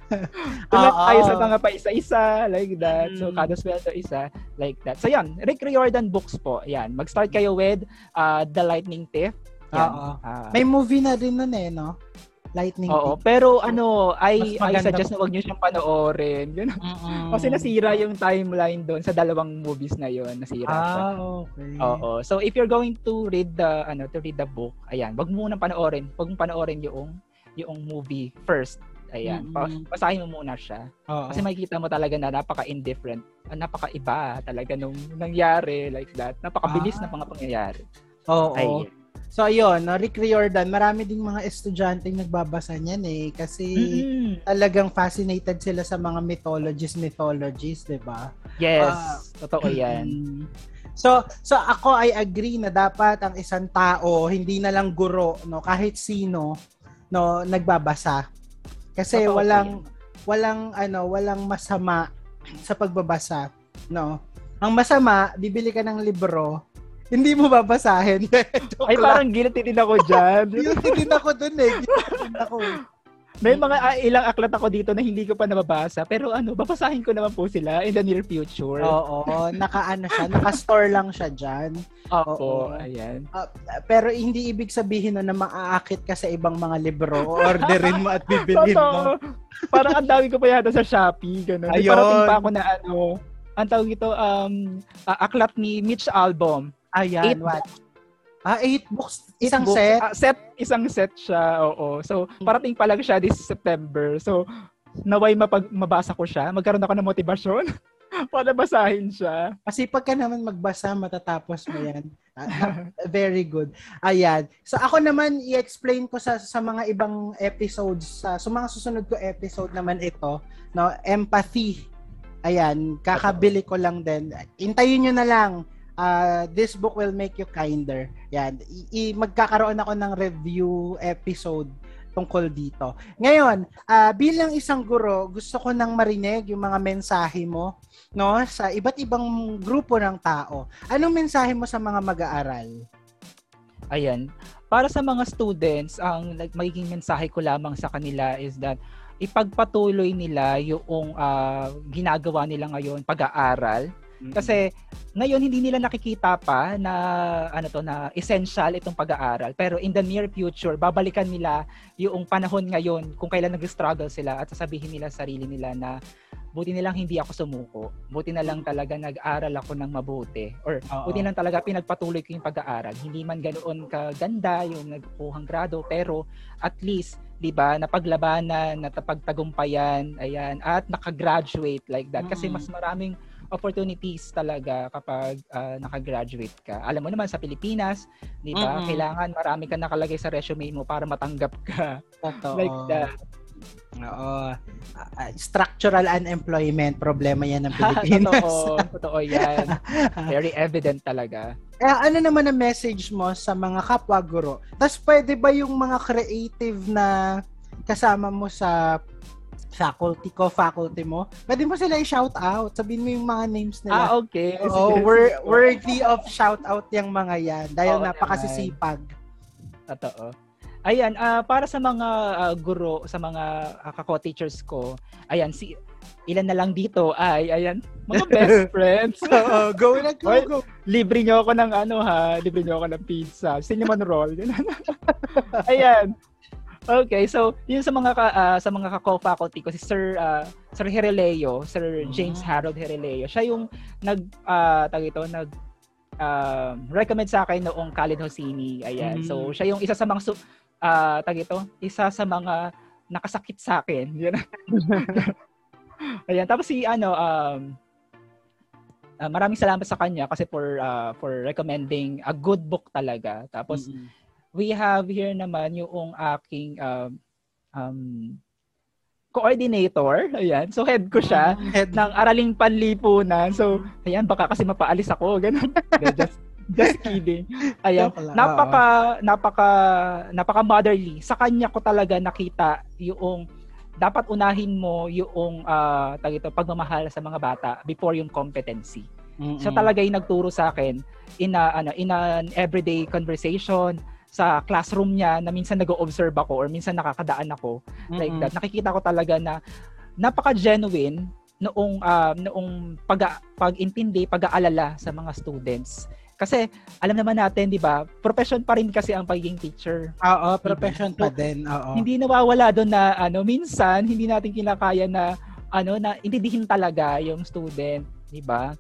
tulad Oo. tayo sa mga paisa-isa, like that. So, Mm. kada sweldo isa, like that. So, yan. Rick Riordan books po. Yan. Mag-start kayo with uh, The Lightning Thief. Yan. Oo. Ah, May movie na rin nun eh, no? Lightning Oo, Thief. pero ano, I I suggest na wag niyo siyang panoorin. Yun. Mm-mm. Kasi nasira yung timeline doon sa dalawang movies na yon, nasira siya. Ah, okay. Oo. So if you're going to read the ano, to read the book, ayan, wag mo muna panoorin. Wag mo panoorin yung yung movie first. Ayan. Mm-mm. Basahin mo muna siya. Oo. Kasi makikita mo talaga na napaka-indifferent, ah, napaka-iba talaga nung nangyari like that. Napakabilis Ah. na mga pangyayari. Oo. Ayun. So ayun, no, Rick Riordan, marami ding mga estudyanteng nagbabasa niyan eh kasi Mm-mm. talagang fascinated sila sa mga mythologies, mythologies, 'di ba? Yes, Ah. totoo 'yan. So, so ako I agree na dapat ang isang tao hindi na lang guro, no, kahit sino, no, nagbabasa. Kasi Totoo walang walang ano, walang masama sa pagbabasa, no. Ang masama, bibili ka ng libro, hindi mo babasahin. Ay, parang guilty din ako dyan. Guilty din ako dun eh. Guilty din ako. May mga ah, ilang aklat ako dito na hindi ko pa nababasa. Pero ano, babasahin ko naman po sila in the near future. Oo, naka-ano siya, naka-store lang siya dyan. oo. Opo, ayan. Ah, pero hindi ibig sabihin na, na maaakit ka sa ibang mga libro. Orderin mo at bibilin mo. Parang ang dami ko pa yata sa Shopee. Ganun. Ayun. parating pa ako na ano, ang tawag ito, um, ah, aklat ni Mitch Album. Ayan, Eight what? Ah, eight books. Eight Isang books. set? Ah, set, isang set siya, oo. So, parating pa lang siya this September. So, naway mapag mabasa ko siya. Magkaroon ako ng motivasyon para basahin siya. Kasi pagka naman magbasa, matatapos mo yan. Ah, ah, very good. Ayan. So ako naman, i-explain ko sa sa mga ibang episodes, sa, sa mga susunod ko episode naman ito, no, empathy. Ayan, kakabili ko lang din. Intayin nyo na lang. Ah, this book will make you kinder. Yan. I- i- magkakaroon ako ng review episode tungkol dito. Ngayon, ah, bilang isang guro, gusto ko nang marinig yung mga mensahe mo no sa iba't ibang grupo ng tao. Anong mensahe mo sa mga mag-aaral? Ayan. Para sa mga students, ang like, magiging mensahe ko lamang sa kanila is that ipagpatuloy nila yung ah, ginagawa nila ngayon, pag-aaral. Kasi ngayon hindi nila nakikita pa na ano to na essential itong pag-aaral. Pero in the near future, babalikan nila yung panahon ngayon kung kailan nag-struggle sila at sasabihin nila sa sarili nila na buti na lang hindi ako sumuko. Buti na lang talaga nag-aral ako ng mabuti. Or Oo. buti na lang talaga pinagpatuloy ko yung pag-aaral. Hindi man ganoon kaganda yung nagkuhang grado, pero at least 'di ba napaglabanan, natapagtagumpayan, ayan, at nakagraduate like that. Kasi mas maraming opportunities talaga kapag ah, nakagraduate ka. Alam mo naman sa Pilipinas, 'di ba? Mm-mm. Kailangan marami ka nakalagay sa resume mo para matanggap ka. Totoo. like that. Oo. Ah, structural unemployment, problema yan ng Pilipinas. totoo, totoo 'yan. Very evident talaga. eh, ano naman ang message mo sa mga kapwa guro? Tapos pwede ba yung mga creative na kasama mo sa faculty ko, faculty mo, pwede mo sila i-shout out. Sabihin mo yung mga names nila. Ah, okay. Oo, wor- worthy of shout out yung mga yan dahil Oo napakasisipag. Totoo. Ayan, ah, para sa mga ah, guro, sa mga uh, kako-teachers ko, ayan, si ilan na lang dito ay, ayan, mga best friends. Oo, go na, go, Oy. go. libre niyo ako ng ano ha, libre niyo ako ng pizza. Cinnamon roll. Ayan. Okay, so yun sa mga ka, ah, sa mga kako-faculty ko si Sir ah, Sir Hereleo, Sir James Mm. Harold Hereleo. Siya yung nag uh, tag ito, nag ah, recommend sa akin noong Khalid Hosseini. Ayan. Mm. So siya yung isa sa mga su- tag ito, isa sa mga nakasakit sa akin. Yun. Ayan, tapos si ano um ah, maraming salamat sa kanya kasi for ah, for recommending a good book talaga. Tapos Mm-mm. We have here naman yung aking um, um, coordinator. Ayan. So head ko siya Head ng Araling Panlipunan. So ayan baka kasi mapaalis ako ganun. Just just kidding. Ayan. Joke lang. Napaka napaka napaka motherly. Sa kanya ko talaga nakita yung dapat unahin mo yung uh, ito, pagmamahal sa mga bata before yung competency. Mm-mm. Siya talaga yung nagturo sa akin in a, ano, in an everyday conversation sa classroom niya na minsan nag-observe ako or minsan nakakadaan ako Mm-mm. like that. Nakikita ko talaga na napaka-genuine noong uh, noong pag pag-intindi, pag-aalala sa mga students. Kasi alam naman natin, 'di ba? Profession pa rin kasi ang pagiging teacher. Oo, profession pa din. Oo. Hindi nawawala doon na ano, minsan hindi natin kinakaya na ano na intindihin talaga yung student, 'di ba?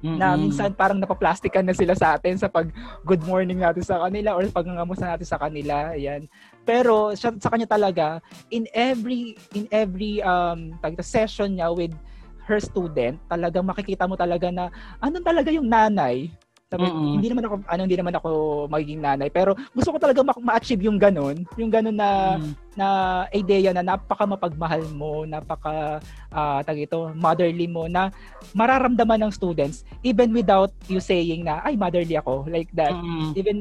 Mm-hmm. Na minsan parang napaplastikan na sila sa atin sa pag good morning natin sa kanila or pag nangamusta natin sa kanila. Ayan. Pero sa, sa kanya talaga in every in every um tag session niya with her student, talagang makikita mo talaga na anong talaga yung nanay sabi, mm-hmm. hindi naman ako ano hindi naman ako magiging nanay pero gusto ko talaga ma- achieve yung ganun, yung ganun na mm-hmm. na idea na napaka mapagmahal mo, napaka uh, tag ito, motherly mo na mararamdaman ng students even without you saying na ay motherly ako like that. Mm-hmm. Even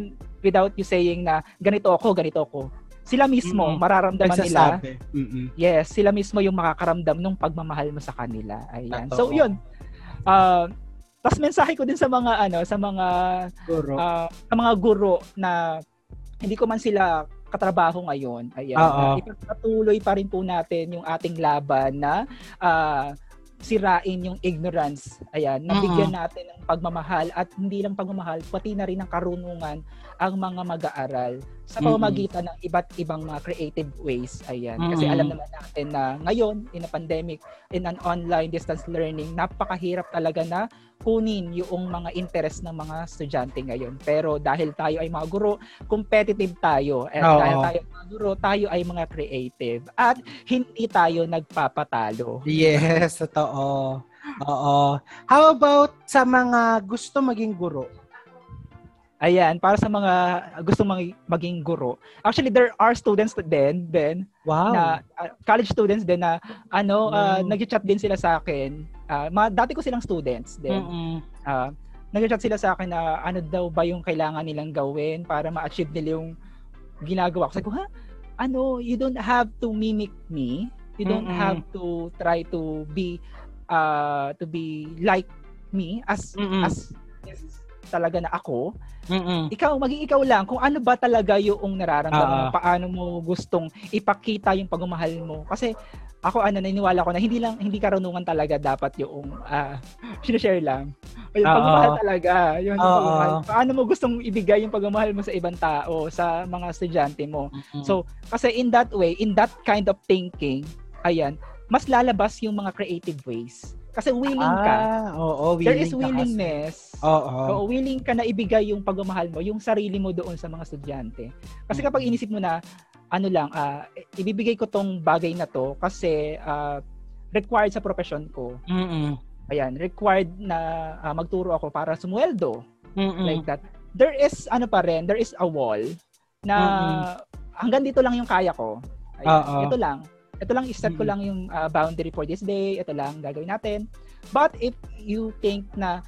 without you saying na ganito ako, ganito ako. Sila mismo mm-hmm. mararamdaman nila. Mm-hmm. Yes, sila mismo yung makakaramdam ng pagmamahal mo sa kanila. Ayan. So 'yun. Uh, tapos mensahe ko din sa mga ano, sa mga guro. Uh, sa mga guro na hindi ko man sila katrabaho ngayon. Ayan. Ipagpatuloy pa rin po natin yung ating laban na uh, sirain yung ignorance. Ayan, nabigyan natin ng pagmamahal at hindi lang pagmamahal, pati na rin ng karunungan ang mga mag-aaral sa pamamagitan mm-hmm. ng iba't ibang mga creative ways. Ayan. Mm-hmm. Kasi alam naman natin na ngayon, in a pandemic, in an online distance learning, napakahirap talaga na kunin yung mga interest ng mga estudyante ngayon. Pero dahil tayo ay mga guro, competitive tayo. At Oo. dahil tayo mga guro, tayo ay mga creative. At hindi tayo nagpapatalo. Yes, totoo. Oo. How about sa mga gusto maging guro? Ayan, para sa mga gusto mag- maging guro. Actually, there are students din, Ben, wow. na uh, college students din na ano, uh, nag-chat din sila sa akin. Uh, mga, dati ko silang students din. Mm-hmm. Uh, nag-chat sila sa akin na ano daw ba yung kailangan nilang gawin para ma-achieve nila yung ginagawa ko. Sabi ko, ha? Ano, you don't have to mimic me. You don't mm-hmm. have to try to be uh to be like me as mm-hmm. as talaga na ako. Mm-mm. Ikaw, maging ikaw lang kung ano ba talaga yung nararamdaman mo, paano mo gustong ipakita yung pagmamahal mo. Kasi ako ano naniniwala ko na hindi lang hindi karunungan talaga dapat yung uh, share lang. O yung pagmamahal talaga, yung pagmamahal. Paano mo gustong ibigay yung pagmamahal mo sa ibang tao, sa mga estudyante mo. Mm-hmm. So, kasi in that way, in that kind of thinking, ayan, mas lalabas yung mga creative ways. Kasi willing ka. Ah, oo, willing There is willingness. Oo. Oo, willing ka na ibigay yung pagmamahal mo, yung sarili mo doon sa mga estudyante. Kasi kapag inisip mo na, ano lang, uh, ibibigay ko tong bagay na to kasi uh, required sa profession ko. Mm-mm. Ayan, required na uh, magturo ako para sumweldo. Mm-mm. Like that. There is, ano pa rin, there is a wall na Mm-mm. hanggang dito lang yung kaya ko. Ayan, ito lang ito lang, i-set ko lang yung uh, boundary for this day. Ito lang gagawin natin. But if you think na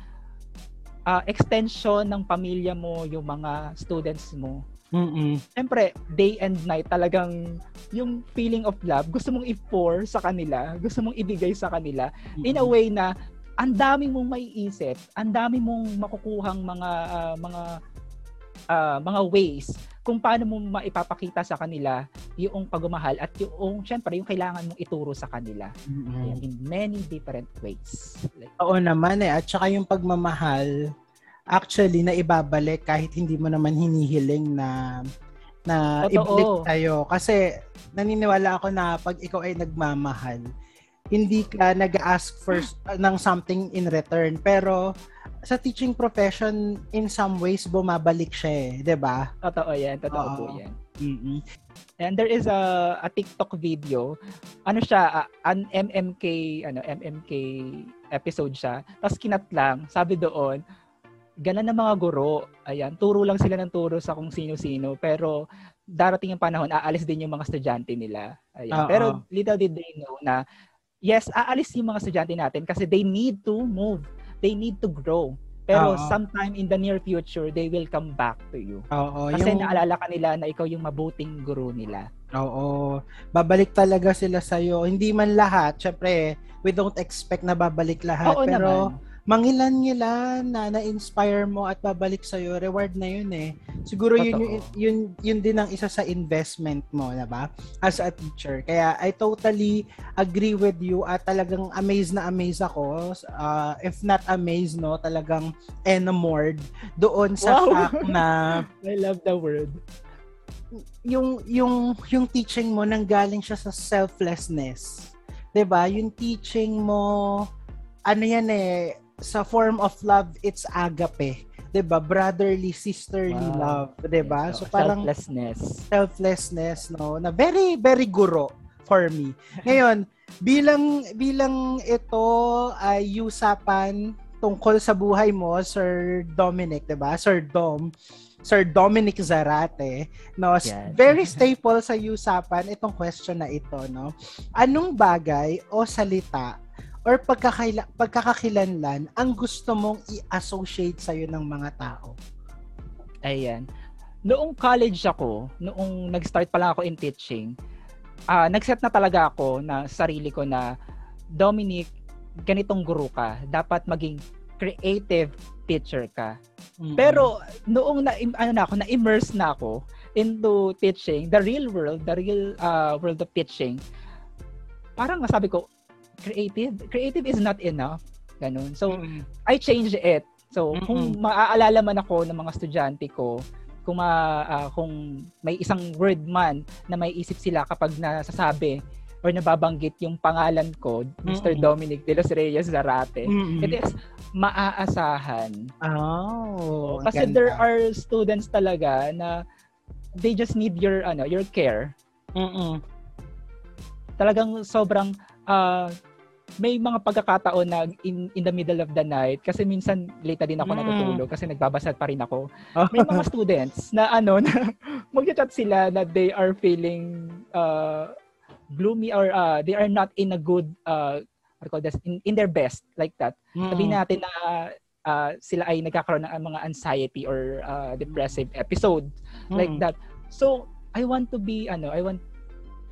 uh, extension ng pamilya mo, yung mga students mo, Mm-mm. Siyempre, day and night talagang yung feeling of love, gusto mong i-pour sa kanila, gusto mong ibigay sa kanila Mm-mm. in a way na ang dami mong maiisip, ang dami mong makukuhang mga uh, mga uh, mga ways kung paano mo maipapakita sa kanila yung pagmamahal at yung syempre yung kailangan mong ituro sa kanila mm-hmm. in many different ways. Like, Oo naman eh at saka yung pagmamahal actually na ibabalik kahit hindi mo naman hinihiling na na Totoo. ibalik tayo kasi naniniwala ako na pag ikaw ay nagmamahal hindi ka nag-ask first uh, ng something in return pero sa teaching profession, in some ways, bumabalik siya eh. ba? Diba? Totoo yan. Totoo uh, po yan. Mm-hmm. And there is a, a TikTok video. Ano siya, uh, an MMK, ano, MMK episode siya. Tapos kinat lang, sabi doon, ganan ng mga guro. Ayan, turo lang sila ng turo sa kung sino-sino. Pero darating yung panahon, aalis din yung mga estudyante nila. Ayan. Uh-oh. Pero little did they know na, yes, aalis yung mga estudyante natin kasi they need to move they need to grow. Pero Uh-oh. sometime in the near future, they will come back to you. Oo, Kasi yung... naalala ka nila na ikaw yung mabuting guro nila. Oo. Babalik talaga sila sa'yo. Hindi man lahat. Syempre, we don't expect na babalik lahat. Oo pero naman. Mangilan-ngilan na na-inspire mo at babalik sa'yo, reward na yun eh. Siguro yun, Totoo. yun, yun, yun din ang isa sa investment mo, na ba? As a teacher. Kaya I totally agree with you at talagang amazed na amazed ako. Uh, if not amazed, no, talagang enamored doon sa Wow. fact na I love the word. yung yung yung teaching mo nanggaling siya sa selflessness. 'Di ba? Yung teaching mo ano yan eh sa form of love it's agape. 'Di ba? Brotherly, sisterly Wow. love, 'di ba? Yes, So parang selflessness. selflessness no na very very guro for me. Ngayon, bilang bilang ito ay usapan tungkol sa buhay mo, Sir Dominic, 'di ba? Sir Dom, Sir Dominic Zarate, no? Yes. Very staple sa usapan itong question na ito, no? Anong bagay o salita or pagkakaila, pagkakakilanlan ang gusto mong i-associate sa ng mga tao? Ayan. Noong college ako, noong nag-start pa lang ako in teaching, ah nag-set na talaga ako na sarili ko na Dominic, ganitong guru ka. Dapat maging creative teacher ka. Mm-mm. Pero noong na ano na ako, na-immerse na ako into teaching, the real world, the real uh, world of teaching. Parang nasabi ko, creative, creative is not enough. Ganun. So, Mm-mm. I changed it. So, Mm-mm. kung maaalala man ako ng mga estudyante ko, kung ma, ah, kung may isang word man na may isip sila kapag nasasabi or nababanggit yung pangalan ko, Mr. Mm-mm. Dominic De Los Reyes Zarate, Mm-mm. it is maaasahan. Oh, Kasi ganda. there are students talaga na they just need your ano, your care. Mm-mm. Talagang sobrang ah, may mga pagkakataon na in, in the middle of the night kasi minsan late na din ako Mm. natutulog kasi nagbabasa pa rin ako. Oh. May mga students na ano na mag-chat sila na they are feeling uh, gloomy or uh, they are not in a good uh, call this in, in their best like that. Sabihin natin na uh, sila ay nagkakaroon ng mga anxiety or uh, depressive episode like Mm. that. So, I want to be ano, I want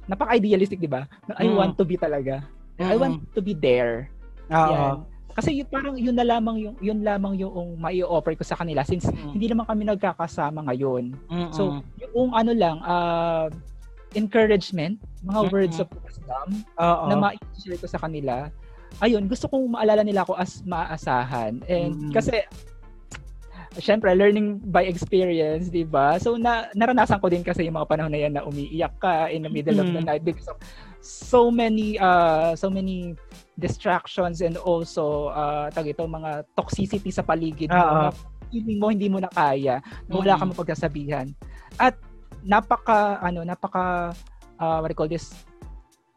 napaka-idealistic, 'di ba? I Mm. want to be talaga. I Mm-mm. want to be there. Oo. Yan. Kasi yun, parang yun na lamang yung yun lamang yung mai-offer ko sa kanila since Mm. hindi naman kami nagkakasama ngayon. Mm-mm. So, yung ano lang uh, encouragement, mga Mm-mm. words of wisdom Oo. na ma-share ko sa kanila. Ayun, gusto kong maalala nila ako as maaasahan. And Mm. kasi syempre learning by experience, 'di ba? So na naranasan ko din kasi yung mga panahon na yan na umiiyak ka in the middle of the Mm. night because of so many uh so many distractions and also uh tag ito mga toxicity sa paligid mo. Feeling mo hindi mo na kaya, wala Mm. kang mapagsasabihan. At napaka ano, napaka uh, what do you call this?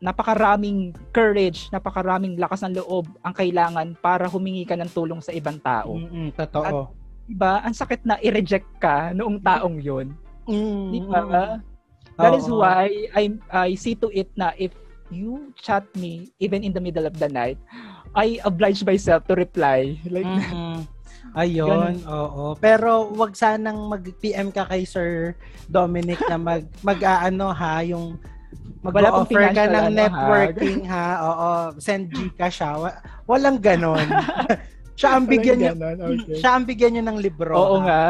Napakaraming courage, napakaraming lakas ng loob ang kailangan para humingi ka ng tulong sa ibang tao. Mm-mm. Totoo. Diba? Ang sakit na i-reject ka noong taong yun. Mm, Di ba? mm. That is why I I see to it na if you chat me even in the middle of the night, I oblige myself to reply. Like Mm-mm. Ayun, oo. Pero wag sanang mag-PM ka kay Sir Dominic na mag mag-aano ha, yung mag-offer ka ng ano, ha? networking ha. Oo, send Gcash ha. Wa- Walang ganon. siya ang bigyan niyo okay. siya ang bigyan niyo ng libro. Oo ha? nga.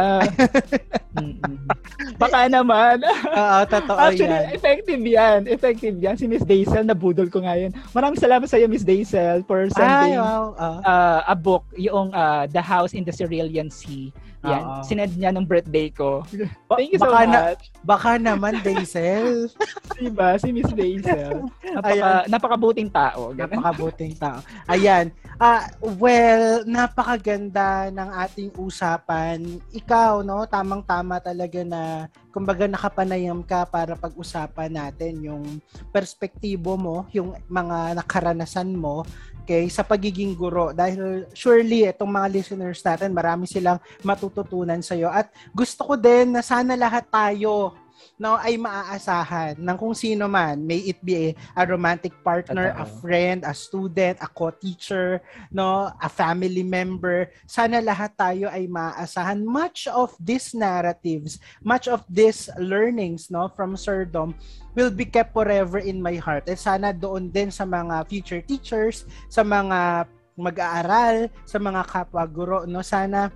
Baka naman. Oo, totoo Actually, yan. effective yan. Effective yan. Si Miss Daisel, nabudol ko nga yun. Maraming salamat sa iyo, Miss Daisel, for Ay, sending wow. ah. uh, a book, yung uh, The House in the Cerulean Sea. Yan. Oo. Sinend niya nung birthday ko. Ba- Thank you so baka na- much. Baka naman, Daisel. Diba? Si Miss Daisel. Napaka, Ayan. napakabuting tao. Ganun. Napakabuting tao. Ayan. Ah, well, napakaganda ng ating usapan. Ikaw, no, tamang-tama talaga na kumbaga nakapanayam ka para pag-usapan natin yung perspektibo mo, yung mga nakaranasan mo okay, sa pagiging guro. Dahil surely itong mga listeners natin marami silang matututunan sa iyo at gusto ko din na sana lahat tayo no ay maaasahan ng kung sino man. May it be a, a romantic partner Totoo. a friend a student a co-teacher no a family member. Sana lahat tayo ay maaasahan. Much of these narratives much of these learnings no from Sir Dom will be kept forever in my heart. At sana doon din sa mga future teachers sa mga mag-aaral sa mga kapwa guro no sana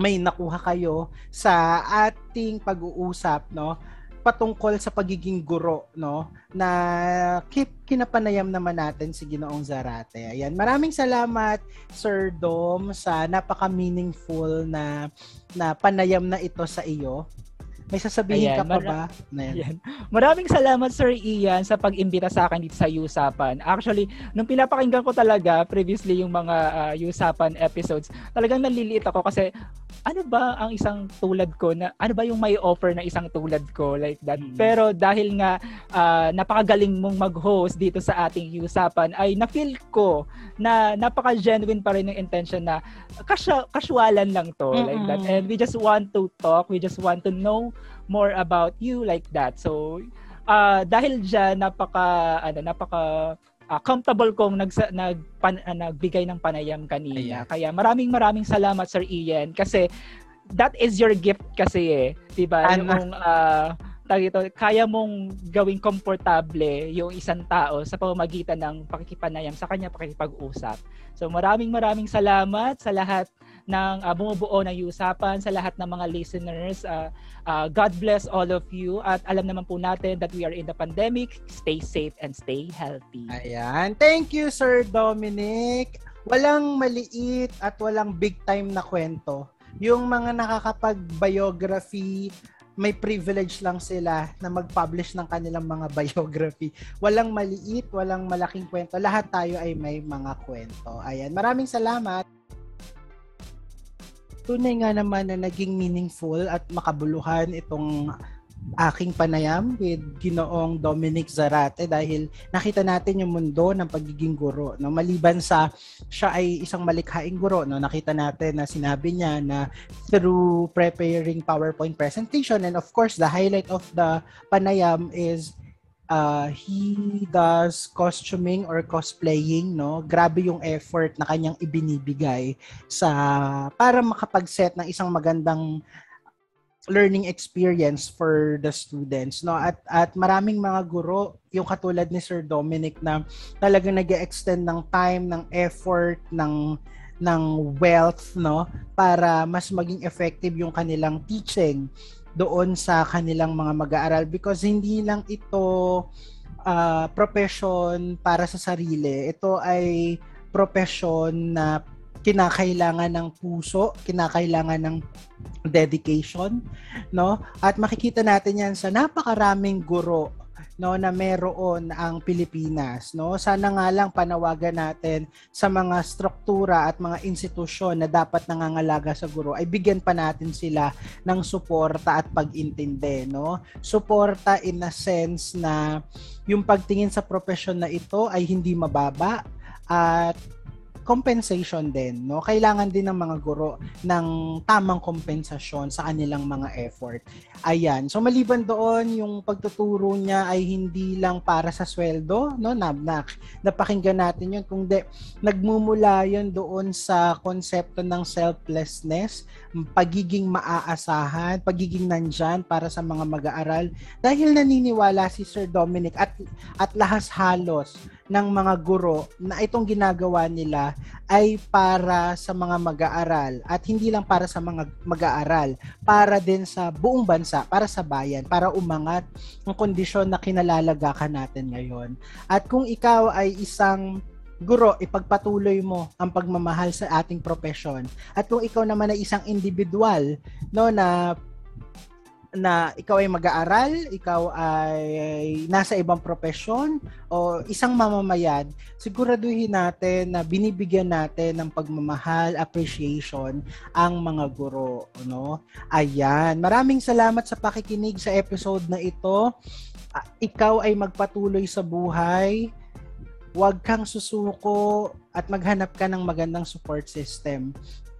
may nakuha kayo sa ating pag-uusap no patungkol sa pagiging guro no na keep kinapanayam naman natin si Ginoong Zarate. Ayan, maraming salamat Sir Dom sa napaka-meaningful na na panayam na ito sa iyo. May sasabihin Ayan, ka pa mara- ba? Ayan. Yan. Maraming salamat Sir Ian sa pag-imbita sa akin dito sa Usapan. Actually, nung pinapakinggan ko talaga previously yung mga ah, Usapan episodes, talagang naliliit ako kasi ano ba ang isang tulad ko na ano ba yung may offer na isang tulad ko like that. Mm. Pero dahil nga ah, napakagaling mong mag-host dito sa ating Usapan ay na-feel ko na napaka-genuine pa rin yung intention na kasya, casualan lang to like that. And we just want to talk, we just want to know more about you like that. So uh, dahil diyan napaka ano napaka ah, comfortable kong nag nag ah, nagbigay ng panayam kanina. Ayan. Kaya maraming maraming salamat Sir Ian kasi that is your gift kasi eh, 'di ba? Ano? Yung ah, tawag ito, kaya mong gawing komportable yung isang tao sa pamamagitan ng pakikipanayam sa kanya pakikipag-usap. So maraming maraming salamat sa lahat ng ah, bumubuo ng usapan, sa lahat ng mga listeners. Ah, ah, God bless all of you at alam naman po natin that we are in the pandemic. Stay safe and stay healthy. Ayan. Thank you, Sir Dominic. Walang maliit at walang big time na kwento. Yung mga nakakapag-biography, may privilege lang sila na mag-publish ng kanilang mga biography. Walang maliit, walang malaking kwento. Lahat tayo ay may mga kwento. Ayan. Maraming salamat. Tunay nga naman na naging meaningful at makabuluhan itong aking panayam with Ginoong Dominic Zarate dahil nakita natin yung mundo ng pagiging guro no? Maliban sa siya ay isang malikhaing guro no? Nakita natin na sinabi niya na through preparing PowerPoint presentation and of course the highlight of the panayam is uh, he does costuming or cosplaying no? Grabe yung effort na kanyang ibinibigay sa para makapag-set ng isang magandang learning experience for the students no? At at maraming mga guro yung katulad ni Sir Dominic na talagang nag-extend ng time ng effort ng ng wealth no? Para mas maging effective yung kanilang teaching doon sa kanilang mga mag-aaral because hindi lang ito ah, profession para sa sarili ito ay profession na kinakailangan ng puso, kinakailangan ng dedication, no? At makikita natin 'yan sa napakaraming guro no na meron ang Pilipinas no? Sana nga lang panawagan natin sa mga struktura at mga institusyon na dapat nangangalaga sa guro ay bigyan pa natin sila ng suporta at pag-intindi no? Suporta in a sense na yung pagtingin sa profesyon na ito ay hindi mababa at compensation din no? Kailangan din ng mga guro ng tamang kompensasyon sa kanilang mga effort. Ayan. So maliban doon yung pagtuturo niya ay hindi lang para sa sweldo no? Na, na napakinggan natin yun. Kung de nagmumula yun doon sa konsepto ng selflessness pagiging maaasahan pagiging nandyan para sa mga mag-aaral. Dahil naniniwala si Sir Dominic at at lahas halos ng mga guro na itong ginagawa nila ay para sa mga mag-aaral at hindi lang para sa mga mag-aaral, para din sa buong bansa, para sa bayan, para umangat ang kondisyon na kinalalagakan natin ngayon. At kung ikaw ay isang guro, ipagpatuloy mo ang pagmamahal sa ating profesyon. At kung ikaw naman ay isang individual, no, na na ikaw ay mag-aaral, ikaw ay nasa ibang profesyon o isang mamamayan, siguraduhin natin na binibigyan natin ng pagmamahal, appreciation ang mga guro, no? Ayan, maraming salamat sa pakikinig sa episode na ito. Ah, Ikaw ay magpatuloy sa buhay. Huwag kang susuko at maghanap ka ng magandang support system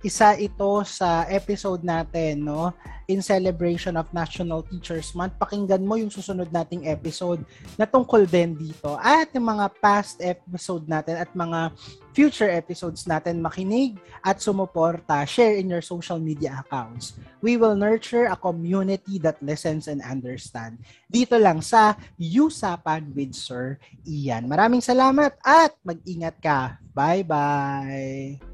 isa ito sa episode natin, no? In celebration of National Teachers Month. Pakinggan mo yung susunod nating episode na tungkol din dito. At yung mga past episode natin at mga future episodes natin makinig at sumuporta. Share in your social media accounts. We will nurture a community that listens and understand. Dito lang sa Usapan with Sir Ian. Maraming salamat at mag-ingat ka. Bye-bye!